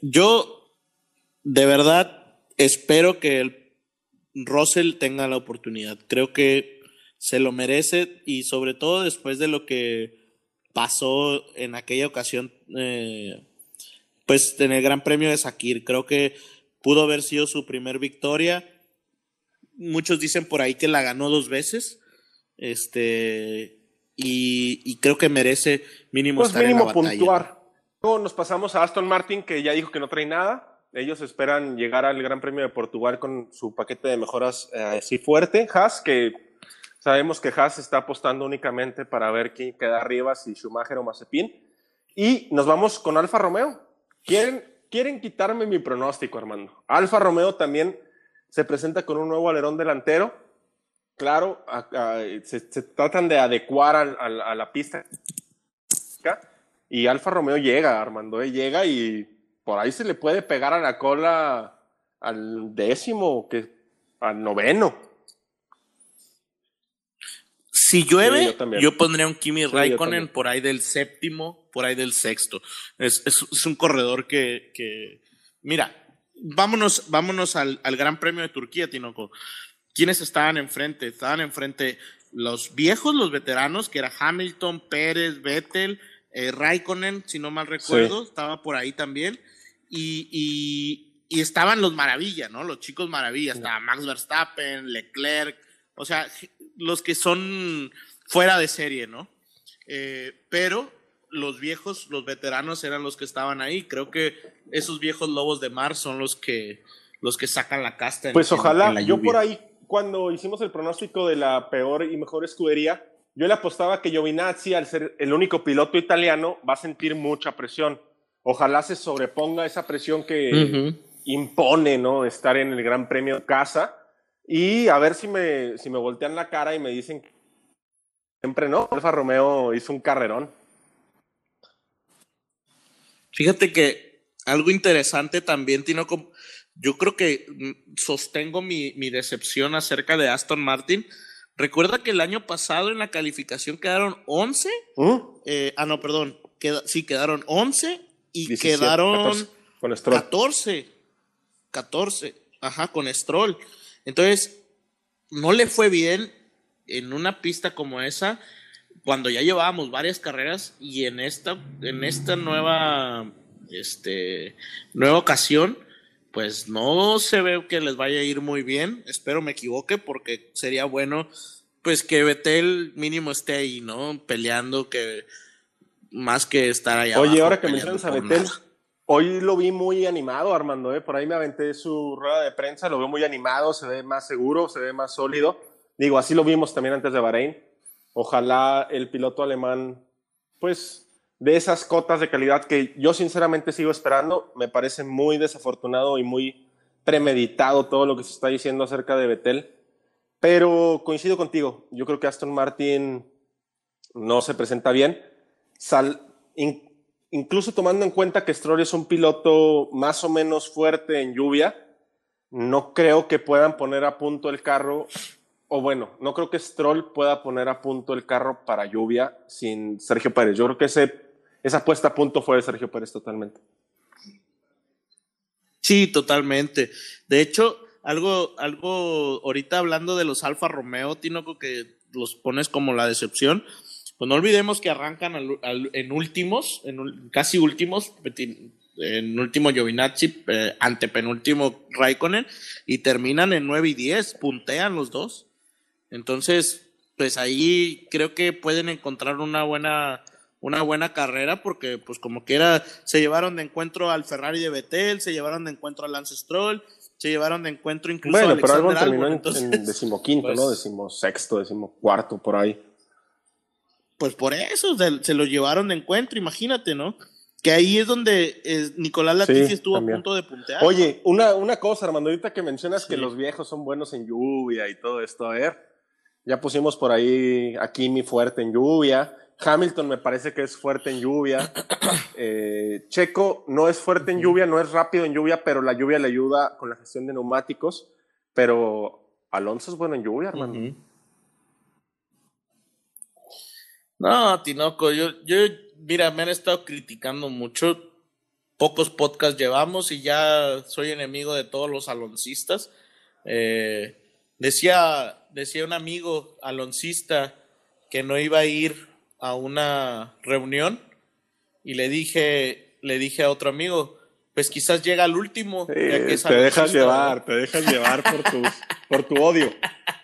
Yo de verdad espero que el Russell tenga la oportunidad. Creo que se lo merece y sobre todo después de lo que pasó en aquella ocasión, eh, pues en el Gran Premio de Sakir. Creo que pudo haber sido su primer victoria. Muchos dicen por ahí que la ganó dos veces. Este, y, creo que merece mínimo pues mínimo puntuar. Luego nos pasamos a Aston Martin, que ya dijo que no trae nada. Ellos esperan llegar al Gran Premio de Portugal con su paquete de mejoras eh, así fuerte. Haas, que Sabemos que Haas está apostando únicamente para ver quién queda arriba, si Schumacher o Mazepin. Y nos vamos con Alfa Romeo. Quieren, quieren quitarme mi pronóstico, Armando. Alfa Romeo también se presenta con un nuevo alerón delantero. Claro, se, tratan de adecuar a, la pista. Y Alfa Romeo llega, Armando, ¿eh? llega y por ahí se le puede pegar a la cola al décimo, que, al noveno. Si llueve, yo, pondría un Kimi Raikkonen por ahí del séptimo, por ahí del sexto. Es, un corredor que, mira, vámonos, vámonos al, Gran Premio de Turquía, Tinoco. ¿quiénes estaban enfrente? Estaban enfrente los viejos, los veteranos, que era Hamilton, Pérez, Vettel, eh, Raikkonen, si no mal recuerdo, estaba por ahí también. Y, estaban los maravillas, ¿no? Los chicos maravillas, estaba Max Verstappen, Leclerc, o sea, los que son fuera de serie, ¿no? Eh, pero los viejos, los veteranos eran los que estaban ahí. Creo que esos viejos lobos de mar son los que, los que sacan la casta. pues ojalá, yo por ahí, cuando hicimos el pronóstico de la peor y mejor escudería, yo le apostaba que Giovinazzi, al ser el único piloto italiano, va a sentir mucha presión. Ojalá se sobreponga esa presión que impone, ¿no? Estar en el Gran Premio casa. Y a ver si me, si me voltean la cara y me dicen que siempre no. Alfa Romeo hizo un carrerón. Fíjate que algo interesante también, Tino, yo creo que mm, sostengo mi, mi decepción acerca de Aston Martin Recuerda que el año pasado en la calificación quedaron 11. ¿Mm? Eh, ah, no, perdón. sí, quedaron 11 y quedaron 14, 14. Ajá, con Stroll. Entonces, no le fue bien en una pista como esa cuando ya llevábamos varias carreras y en esta, en esta nueva, este, nueva ocasión, pues no se ve que les vaya a ir muy bien. Espero me equivoque porque sería bueno pues que Betel mínimo esté ahí, ¿no? Peleando que más que estar allá. Oye, ahora que mencionas a Betel, hoy lo vi muy animado, Armando, ¿eh? Por ahí me aventé su rueda de prensa, lo veo muy animado, se ve más seguro, se ve más sólido. Digo, así lo vimos también antes de Bahrein. Ojalá el piloto alemán, pues, de esas cotas de calidad que yo sinceramente sigo esperando. Me parece muy desafortunado y muy premeditado todo lo que se está diciendo acerca de Betel. Pero coincido contigo. Yo creo que Aston Martin no se presenta bien. Incluso tomando en cuenta que Stroll es un piloto más o menos fuerte en lluvia, no creo que puedan poner a punto el carro o bueno, no creo que Stroll pueda poner a punto el carro para lluvia sin Sergio Pérez. Yo creo que ese esa puesta a punto fue de Sergio Pérez totalmente. Sí, totalmente. De hecho, algo, algo, ahorita hablando de los Alfa Romeo, Tinoco, que los pones como la decepción, pues no olvidemos que arrancan en últimos, en casi últimos, en último Giovinazzi, eh, ante penúltimo Raikkonen, y terminan en 9 y 10, puntean los dos. Entonces, pues ahí creo que pueden encontrar una buena una buena carrera porque pues como quiera se llevaron de encuentro al Ferrari de Betel, se llevaron de encuentro al Lance Stroll, se llevaron de encuentro incluso bueno, pero Albon terminó en, decimoquinto, ¿no? Pues decimosexto, decimocuarto, por ahí. Pues por eso se, lo llevaron de encuentro, imagínate, ¿no? Que ahí es donde eh, Nicolás Latifi estuvo a punto de puntear. Oye, una, una cosa, Armando, ahorita que mencionas que los viejos son buenos en lluvia y todo esto, a ver, ya pusimos por ahí aquí mi fuerte en lluvia. Hamilton me parece que es fuerte en lluvia. Eh, Checo no es fuerte en lluvia, no es rápido en lluvia, pero la lluvia le ayuda con la gestión de neumáticos. Pero Alonso es bueno en lluvia, hermano. No, Tinoco, yo, yo, mira, me han estado criticando mucho. Pocos podcasts llevamos y ya soy enemigo de todos los aloncistas. Eh, decía, decía un amigo aloncista que no iba a ir a una reunión y le dije, le dije a otro amigo, pues quizás llega al último. te dejas llevar, te dejas llevar por tu, por tu odio.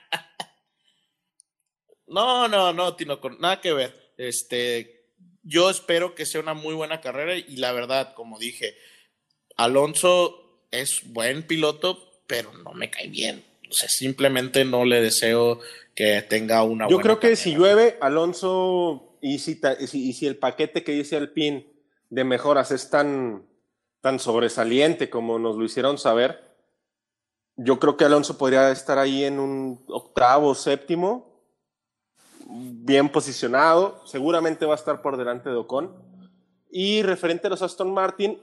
No, no, no, Tino, nada que ver. Este, yo espero que sea una muy buena carrera y la verdad, como dije, Alonso es buen piloto, pero no me cae bien. O sea, simplemente no le deseo que tenga una Yo creo que si llueve, Alonso y si, y si, el paquete que dice Alpine de mejoras es tan, tan sobresaliente como nos lo hicieron saber, yo creo que Alonso podría estar ahí en un octavo, séptimo, bien posicionado, seguramente va a estar por delante de Ocon. Y referente a los Aston Martin,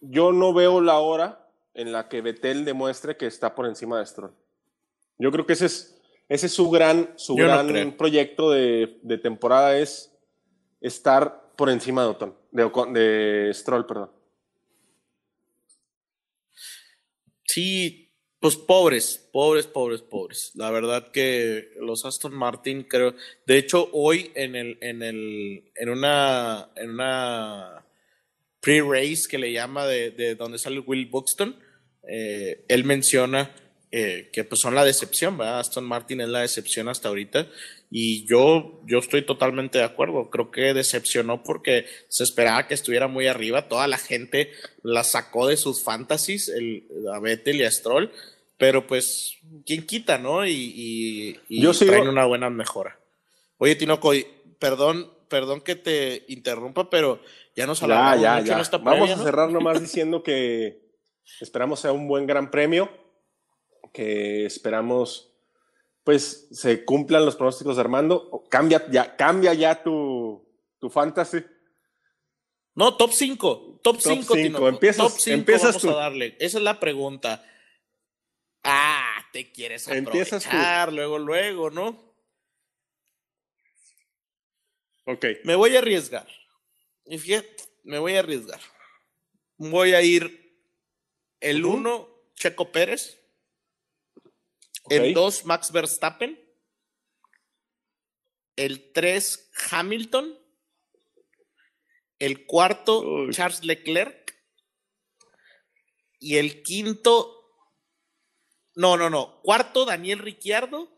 yo no veo la hora en la que Vettel demuestre que está por encima de Stroll. Yo creo que ese es ese es su gran, su gran proyecto de, de, temporada, es estar por encima de Otón, de, de Stroll, perdón. Sí, Pues pobres, pobres, pobres, pobres. La verdad que los Aston Martin creo, de hecho hoy en el, en el, en una, en una pre-race que le llama de, de donde sale Will Buxton, eh, él menciona eh, que pues son la decepción, ¿verdad? Aston Martin es la decepción hasta ahorita y yo, yo estoy totalmente de acuerdo. Creo que decepcionó porque se esperaba que estuviera muy arriba. Toda la gente la sacó de sus fantasies, el, a Vettel y a Stroll. Pero pues, ¿quién quita, no? Y, y, Yo sigo- traen una buena mejora. Oye, Tinoco, y perdón, perdón que te interrumpa, pero ya nos Ya, alargamos ya, mucho ya. en esta Vamos previa, a ¿no? cerrar nomás diciendo que esperamos sea un buen gran premio, que esperamos pues se cumplan los pronósticos de Armando. Cambia ya, cambia ya tu, tu fantasy. No, top 5. Top 5, cinco. Tinoco. Empiezas- top 5 empiezas vamos tú. a darle. Esa es la pregunta. Ah, te quieres Empiezas tú. aprovechar luego, luego, ¿no? Ok. Me voy a arriesgar. Y fíjate, me voy a arriesgar. Voy a ir el Ujú. 1, Checo Pérez. El 2, Max Verstappen. El 3, Hamilton. El cuarto, Uy. Charles Leclerc. Y el quinto. No, no, no. Cuarto, Daniel Ricciardo.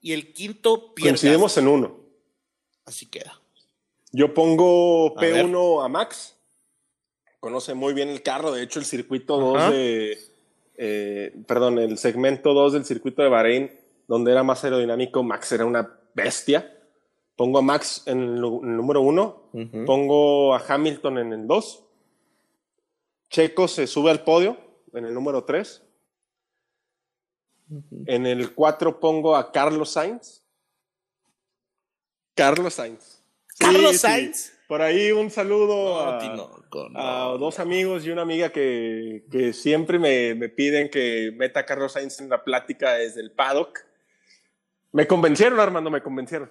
Y el quinto, Pierre Coincidimos en uno. Así queda. Yo pongo A ver. P1 a Max. Conoce muy bien el carro. De hecho, el circuito 2 Ajá. de. Eh, perdón, el segmento 2 del circuito de Bahrein, donde era más aerodinámico, Max era una bestia. Pongo a Max en el, nu- en el número 1. Ujú. Pongo a Hamilton en el 2. Checo se sube al podio en el número 3. En el 4 pongo a Carlos Sainz. Carlos Sainz. Sí, Carlos sí. Sainz. Por ahí un saludo No, a, Tinoco, no. a dos amigos y una amiga que, que siempre me, me piden que meta a Carlos Sainz en la plática desde el paddock. Me convencieron, Armando, me convencieron.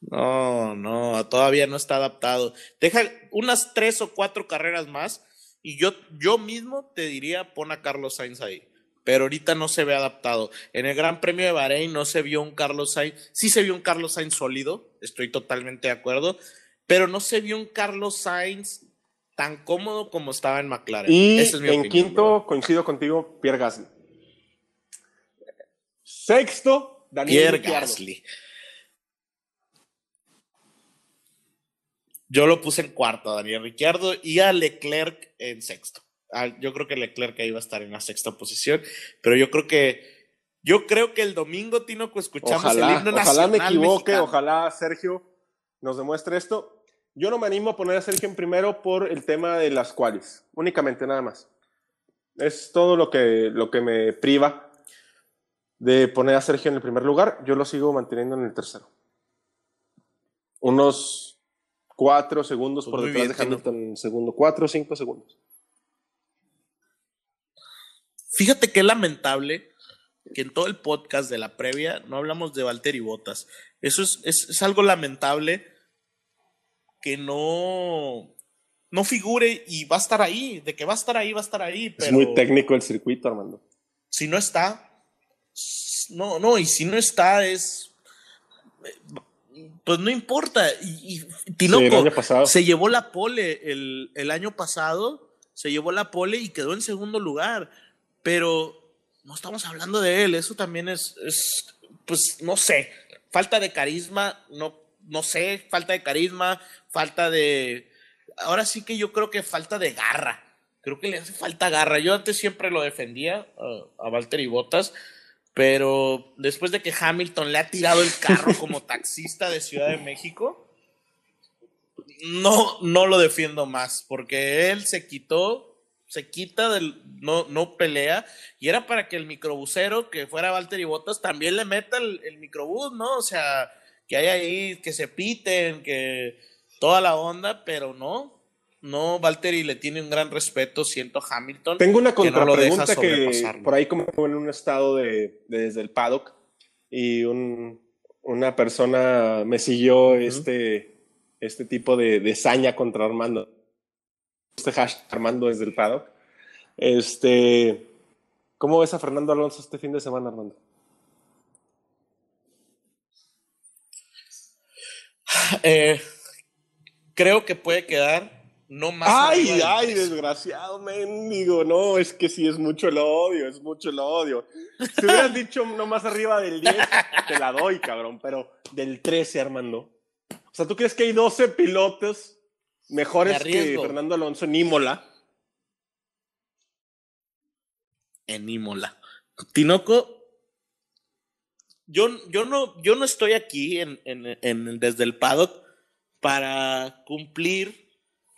No, no, todavía no está adaptado. Deja unas tres o cuatro carreras más y yo, yo mismo te diría pon a Carlos Sainz ahí. Pero ahorita no se ve adaptado. En el Gran Premio de Bahrein no se vio un Carlos Sainz. Sí se vio un Carlos Sainz sólido, estoy totalmente de acuerdo. Pero no se vio un Carlos Sainz tan cómodo como estaba en McLaren. Y Esa es mi en opinión, quinto, bro. coincido contigo, Pierre Gasly. Sexto, Daniel Pierre Ricciardo. Gasly. Yo lo puse en cuarto a Daniel Ricciardo y a Leclerc en sexto. Yo creo que Leclerc ahí va a estar en la sexta posición, pero yo creo que yo creo que el domingo Tinoco escuchamos el Ojalá, himno ojalá me nacional equivoque, mexicano. ojalá Sergio nos demuestre esto. Yo no me animo a poner a Sergio en primero por el tema de las cuales, únicamente nada más. Es todo lo que, lo que me priva de poner a Sergio en el primer lugar. Yo lo sigo manteniendo en el tercero. Unos cuatro segundos Pues por detrás bien, de Hamilton el segundo. Cuatro o cinco segundos. Fíjate qué lamentable que en todo el podcast de la previa no hablamos de Valtteri Bottas. Eso es, es, es algo lamentable que no, no figure y va a estar ahí. De que va a estar ahí, va a estar ahí. Pero Es muy técnico el circuito, Armando. si no está, no, no, y si no está es, pues no importa. Y, y Tinoco Sí, se llevó la pole el, el año pasado, se llevó la pole y quedó en segundo lugar, pero no estamos hablando de él, eso también es, es pues no sé, falta de carisma, no, no sé, falta de carisma, falta de, ahora sí que yo creo que falta de garra. Creo que le hace falta garra. Yo antes siempre lo defendía a, a Valtteri Bottas, pero después de que Hamilton le ha tirado el carro como taxista de Ciudad de México, no, no lo defiendo más, porque él se quitó, se quita del, no, no pelea, y era para que el microbusero que fuera Valtteri Bottas también le meta el, el microbús, ¿no? O sea, que haya ahí, que se piten, que toda la onda, pero no. No, Valtteri le tiene un gran respeto, siento Hamilton. Tengo una que no contrapregunta que, por ahí como en un estado de, de desde el paddock y un- una persona me siguió este, este tipo de, de saña contra Armando. Este hashtag Armando desde el paddock. Este, ¿Cómo ves a Fernando Alonso este fin de semana, Armando? Eh, creo que puede quedar no más. Ay, ay, desgraciado, mendigo. No, es que sí es mucho el odio, es mucho el odio. Si hubieras dicho no más arriba del 10, te la doy, cabrón, pero del 13, Armando. O sea, ¿tú crees que hay 12 pilotos mejores Me que. Fernando Alonso en Imola? en Imola. Tinoco, yo, yo, no, yo no estoy aquí en, en- en- desde el paddock para cumplir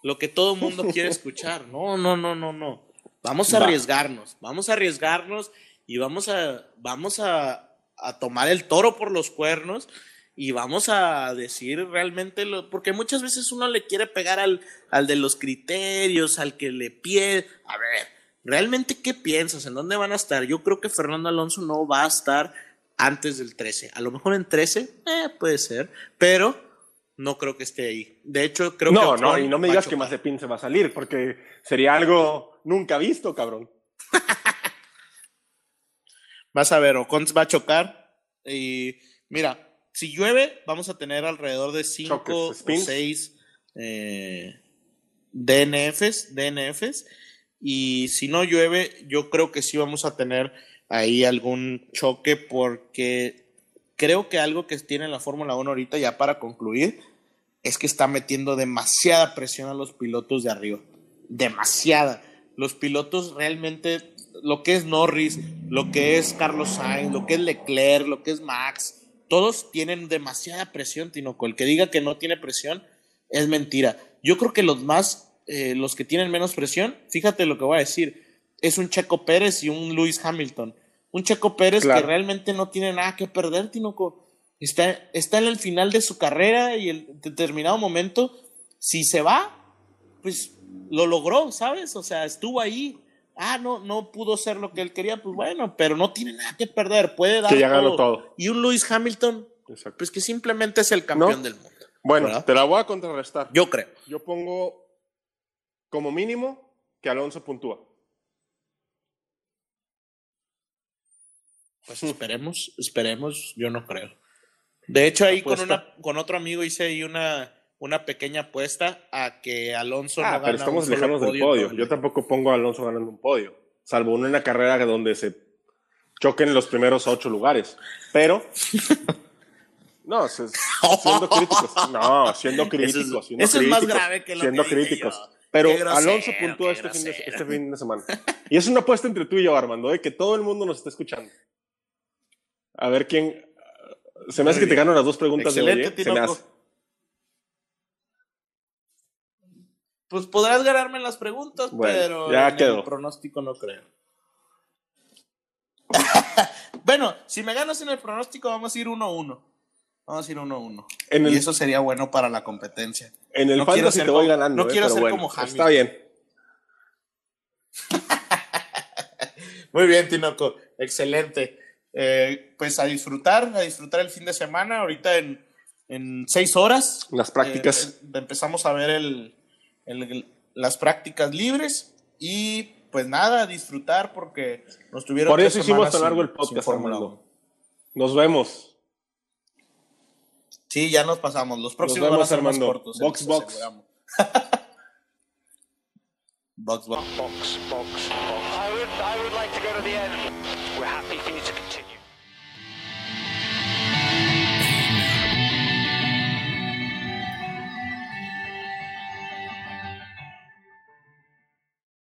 lo que todo el mundo quiere escuchar. No, no, no, no, no. Vamos a Va. arriesgarnos, vamos a arriesgarnos y vamos a, vamos a, a tomar el toro por los cuernos y vamos a decir realmente lo, porque muchas veces uno le quiere pegar al, al de los criterios, al que le pide, a ver, realmente qué piensas, en dónde van a estar. Yo creo que Fernando Alonso no va a estar antes del 13, a lo mejor en 13, eh, puede ser, pero no creo que esté ahí. De hecho, creo que No, no, y no me digas que. Mazepin se va a salir, porque sería algo nunca visto, cabrón. Vas a ver, Ocon va a chocar. Y mira, si llueve, vamos a tener alrededor de 5 Choques, o spins. 6 DNFs, DNFs. Y si no llueve, yo creo que sí vamos a tener ahí algún choque porque creo que algo que tiene la Fórmula 1 ahorita, ya para concluir, es que está metiendo demasiada presión a los pilotos de arriba. Demasiada. Los pilotos realmente, lo que es Norris, lo que es Carlos Sainz, lo que es Leclerc, lo que es Max, todos tienen demasiada presión, Tinoco. El que diga que no tiene presión es mentira. Yo creo que los más, eh, los que tienen menos presión, fíjate lo que voy a decir, es un Checo Pérez y un Lewis Hamilton. Un Checo Pérez Claro. que realmente no tiene nada que perder, Tinoco. Está, está en el final de su carrera y en determinado momento, si se va, pues lo logró, ¿sabes? O sea, estuvo ahí. Ah, no, no pudo ser lo que él quería, pues bueno, pero no tiene nada que perder, puede dar Que ya ganó todo. Y un Lewis Hamilton, Exacto. pues que simplemente es el campeón ¿No? del mundo. Bueno, ¿verdad? te la voy a contrarrestar. Yo creo. Yo pongo como mínimo que Alonso puntúa. Pues esperemos, esperemos, yo no creo. De hecho, ahí con, una, con otro amigo hice ahí una, una pequeña apuesta a que Alonso Ah, no pero estamos lejanos del podio Yo tampoco pongo a Alonso ganando un podio, salvo en una carrera donde se choquen los primeros ocho lugares. Pero, no, siendo críticos, no, siendo Eso críticos, es- siendo eso es más críticos, grave que lo siendo que críticos. yo. Pero grosero, Alonso puntúa este fin, de, este fin de semana. Y es una apuesta entre tú y yo, Armando, de que todo el mundo nos está escuchando. A ver quién. Se me hace que te gano las dos preguntas de hoy. Excelente, ¿eh? Se me hace. Pues podrás ganarme en las preguntas, Bueno, pero ya en quedó. el pronóstico no creo. bueno, si me ganas en el pronóstico, vamos a ir 1-1. Vamos a ir 1-1. En el- Y eso sería bueno para la competencia. En el No quiero ser te voy como- ganando. no ¿eh? quiero ser bueno, como Hamilton. Está bien. Muy bien, Tinoco. Excelente. Eh, pues a disfrutar, a disfrutar el fin de semana. Ahorita en, en seis horas. Las prácticas. eh, empezamos a ver el, el- las prácticas libres. Y pues nada, disfrutar porque nos tuvieron. Por eso hicimos tan largo el podcast, Armando. 1. Nos vemos. Sí, ya nos pasamos. Los próximos vemos, van a ser Armando. más cortos. Box, box. box, box. Box, box, box. I would, I would like to go to the end. We're happy for you to continue.